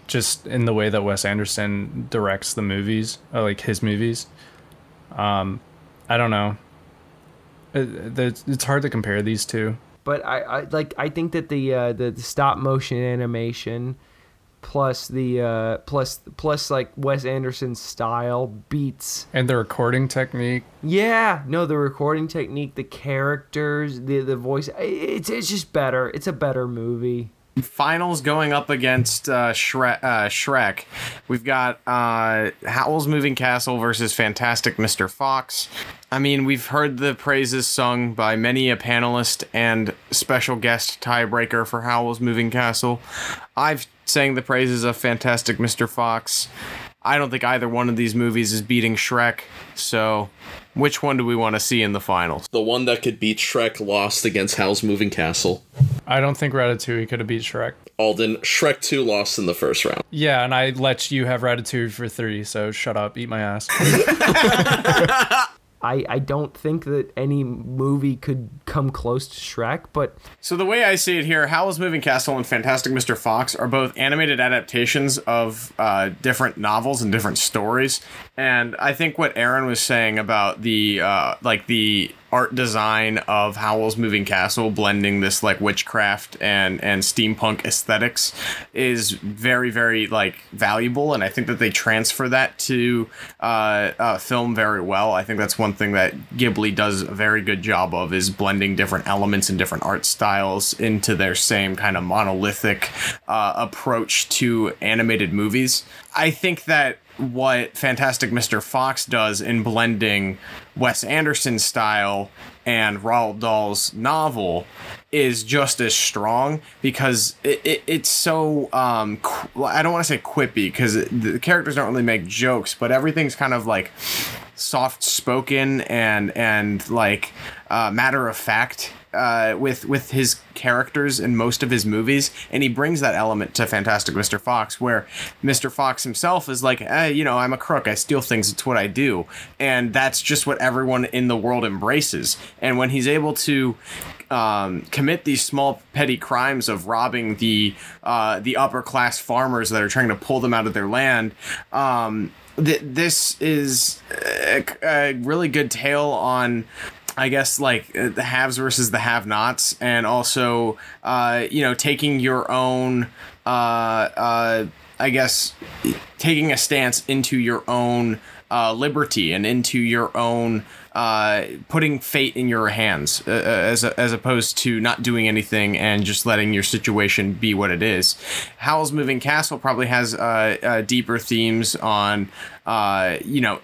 Just in the way that Wes Anderson directs the movies, like his movies. Um, I don't know. It, it's hard to compare these two. But I, I like I think that the uh, the, the stop motion animation plus the uh, plus plus like Wes Anderson's style beats and the recording technique. Yeah, no, the recording technique, the characters, the the voice. It's it's just better. It's a better movie finals going up against uh, Shrek, uh, Shrek. We've got uh, Howl's Moving Castle versus Fantastic Mr. Fox. I mean, we've heard the praises sung by many a panelist and special guest tiebreaker for Howl's Moving Castle. I've sang the praises of Fantastic Mr. Fox. I don't think either one of these movies is beating Shrek, so which one do we want to see in the finals? The one that could beat Shrek lost against Howl's Moving Castle. I don't think Ratatouille could have beat Shrek. Alden, Shrek 2 lost in the first round. Yeah, and I let you have Ratatouille for three, so shut up, eat my ass. I, I don't think that any movie could come close to Shrek, but so the way I see it here, Howl's Moving Castle and Fantastic Mr. Fox are both animated adaptations of uh, different novels and different stories, and I think what Aaron was saying about the uh, like the art design of Howl's Moving Castle, blending this like witchcraft and and steampunk aesthetics, is very very like valuable, and I think that they transfer that to uh, uh, film very well. I think that's one thing that Ghibli does a very good job of is blending different elements and different art styles into their same kind of monolithic uh, approach to animated movies. I think that what Fantastic Mr. Fox does in blending Wes Anderson's style and Roald Dahl's novel is just as strong because it, it it's so um qu- I don't want to say quippy because the characters don't really make jokes, but everything's kind of like soft spoken and and like uh, matter of fact uh, with with his characters in most of his movies, and he brings that element to Fantastic Mr. Fox, where Mr. Fox himself is like, eh, you know, I'm a crook, I steal things, it's what I do, and that's just what everyone in the world embraces. And when he's able to um, commit these small petty crimes of robbing the uh, the upper class farmers that are trying to pull them out of their land. Um, th- this is a really good tale on I guess like uh, the haves versus the have-nots, and also uh, you know taking your own uh, uh, I guess taking a stance into your own uh, liberty and into your own uh, putting fate in your hands uh, as, as opposed to not doing anything and just letting your situation be what it is. Howl's Moving Castle probably has uh, uh, deeper themes on, uh, you know,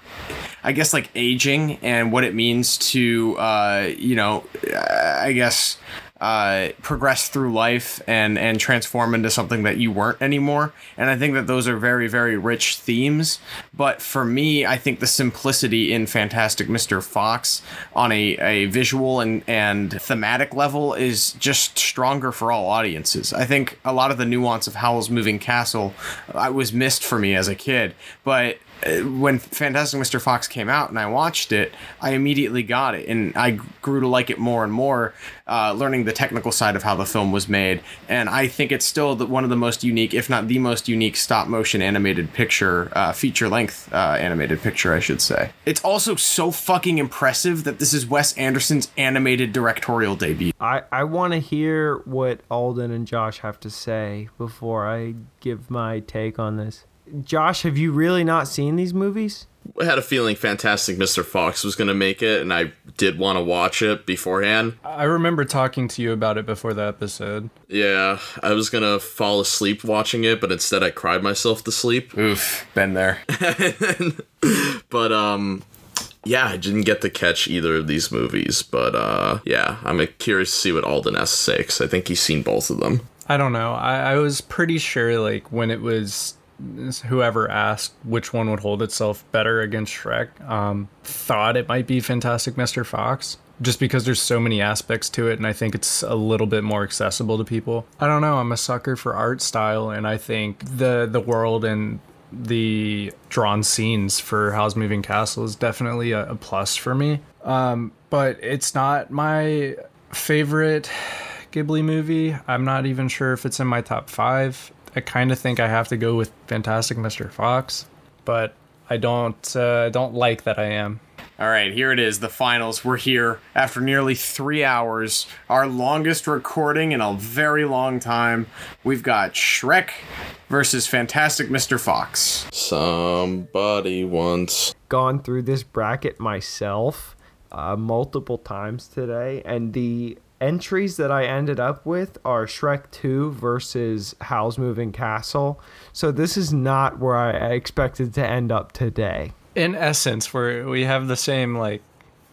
I guess like aging and what it means to, uh, you know, I guess uh, progress through life and and transform into something that you weren't anymore. And I think that those are very very rich themes. But for me, I think the simplicity in Fantastic Mr. Fox on a, a visual and and thematic level is just stronger for all audiences. I think a lot of the nuance of Howl's Moving Castle I was missed for me as a kid, but uh, when Fantastic Mr. Fox came out and I watched it, I immediately got it, and I grew to like it more and more, uh, learning the technical side of how the film was made. And I think it's still the, one of the most unique, if not the most unique, stop motion animated picture, uh, feature length uh, animated picture, I should say. It's also so fucking impressive that this is Wes Anderson's animated directorial debut. I, I want to hear what Alden and Josh have to say before I give my take on this. Josh, have you really not seen these movies? I had a feeling Fantastic Mr. Fox was going to make it, and I did want to watch it beforehand. I remember talking to you about it before the episode. Yeah, I was going to fall asleep watching it, but instead I cried myself to sleep. Oof, been there. but, um, yeah, I didn't get to catch either of these movies, but uh, yeah, I'm curious to see what Alden has to say because I think he's seen both of them. I don't know. I, I was pretty sure, like, when it was whoever asked which one would hold itself better against Shrek, um, thought it might be Fantastic Mr. Fox. Just because there's so many aspects to it, and I think it's a little bit more accessible to people. I don't know. I'm a sucker for art style, and I think the the world and the drawn scenes for Howl's Moving Castle is definitely a, a plus for me. Um, but it's not my favorite Ghibli movie. I'm not even sure if it's in my top five. I kind of think I have to go with Fantastic Mr. Fox, but I don't uh, don't like that I am. All right, here it is. The finals. We're here after nearly three hours, our longest recording in a very long time. We've got Shrek versus Fantastic Mr. Fox. Somebody once gone through this bracket myself uh, multiple times today, and the entries that I ended up with are Shrek 2 versus Howl's Moving Castle. So this is not where I expected to end up today. In essence, we we have the same like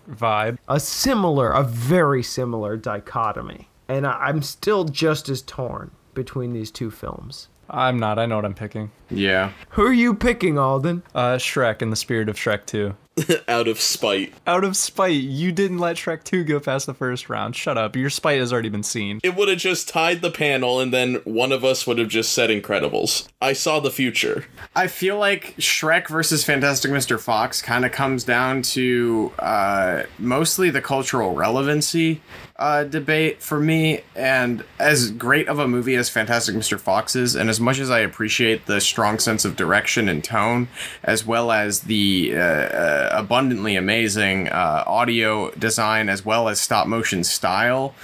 vibe. A similar, a very similar dichotomy. And I, I'm still just as torn between these two films. I'm not. I know what I'm picking. Yeah. Who are you picking, Alden? Uh, Shrek in the spirit of Shrek 2. out of spite. Out of spite, you didn't let Shrek 2 go past the first round. Shut up. Your spite has already been seen. It would have just tied the panel, and then one of us would have just said Incredibles. I saw the future. I feel like Shrek versus Fantastic Mr. Fox kind of comes down to uh, mostly the cultural relevancy uh, debate for me. And as great of a movie as Fantastic Mr. Fox is, and as much as I appreciate the strong sense of direction and tone, as well as the uh, uh, abundantly amazing uh, audio design, as well as stop motion style,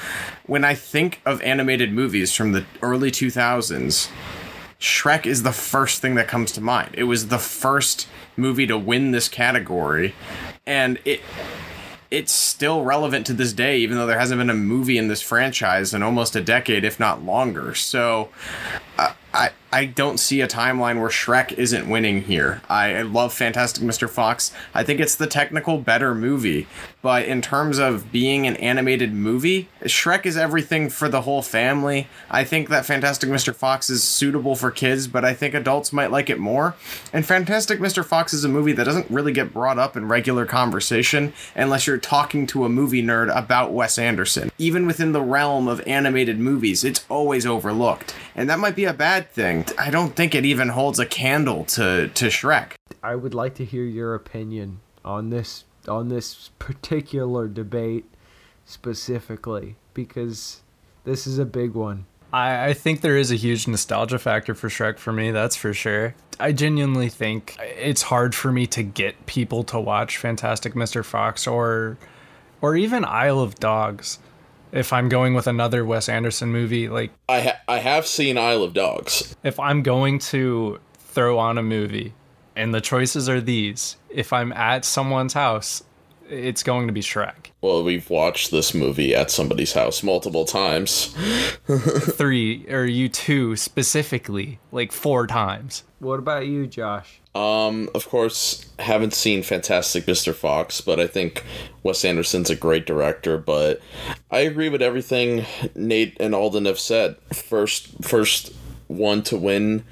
when I think of animated movies from the early 2000s, Shrek is the first thing that comes to mind. It was the first movie to win this category, and it it's still relevant to this day, even though there hasn't been a movie in this franchise in almost a decade, if not longer. So, uh, I I don't see a timeline where Shrek isn't winning here. I, I love Fantastic Mr. Fox. I think it's the technical better movie. But in terms of being an animated movie, Shrek is everything for the whole family. I think that Fantastic Mr. Fox is suitable for kids, but I think adults might like it more. And Fantastic Mr. Fox is a movie that doesn't really get brought up in regular conversation unless you're talking to a movie nerd about Wes Anderson. Even within the realm of animated movies, it's always overlooked. And that might be a bad thing. I don't think it even holds a candle to, to Shrek. I would like to hear your opinion on this on this particular debate specifically because this is a big one. I, I think there is a huge nostalgia factor for Shrek for me, that's for sure. I genuinely think it's hard for me to get people to watch Fantastic Mr. Fox or or even Isle of Dogs if I'm going with another Wes Anderson movie. Like I ha- I have seen Isle of Dogs. if I'm going to throw on a movie and the choices are these, if I'm at someone's house, it's going to be Shrek. Well, we've watched this movie at somebody's house multiple times. Three or you two specifically, like four times. What about you, Josh? Um, of course, haven't seen Fantastic Mr. Fox, but I think Wes Anderson's a great director. But I agree with everything Nate and Alden have said. First, first one to win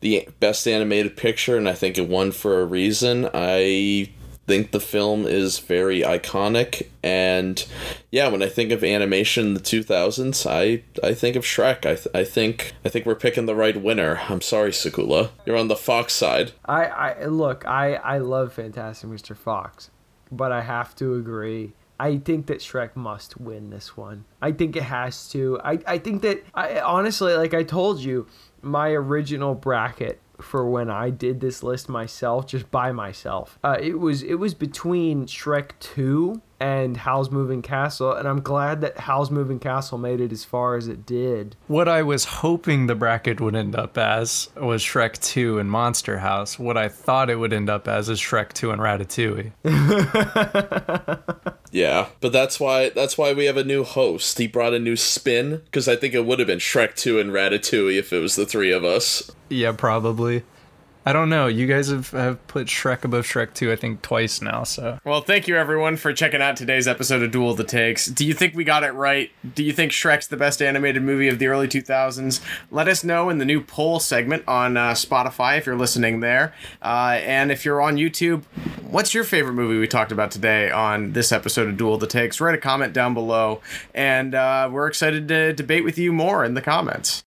the best animated picture, and I think it won for a reason. I think the film is very iconic and yeah when i think of animation in the 2000s i i think of shrek i, th- I think i think we're picking the right winner i'm sorry sakula you're on the fox side I, I look, I, I love Fantastic Mr. Fox, but I have to agree. I think that Shrek must win this one. I think it has to. I, I think that I honestly, like I told you, my original bracket for when I did this list myself, just by myself, uh, it was it was between Shrek Two and Howl's Moving Castle, and I'm glad that Howl's Moving Castle made it as far as it did. What I was hoping the bracket would end up as was Shrek 2 and Monster House. What I thought it would end up as is Shrek 2 and Ratatouille. Yeah, but that's why that's why we have a new host. He brought a new spin because I think it would have been Shrek 2 and Ratatouille if it was the three of us. Yeah, probably. I don't know. You guys have, have put Shrek above Shrek 2, I think, twice now, so. Well, thank you everyone for checking out today's episode of Duel of the Takes. Do you think we got it right? Do you think Shrek's the best animated movie of the early 2000s? Let us know in the new poll segment on uh, Spotify if you're listening there. Uh, and if you're on YouTube, what's your favorite movie we talked about today on this episode of Duel of the Takes? Write a comment down below, and uh, we're excited to debate with you more in the comments.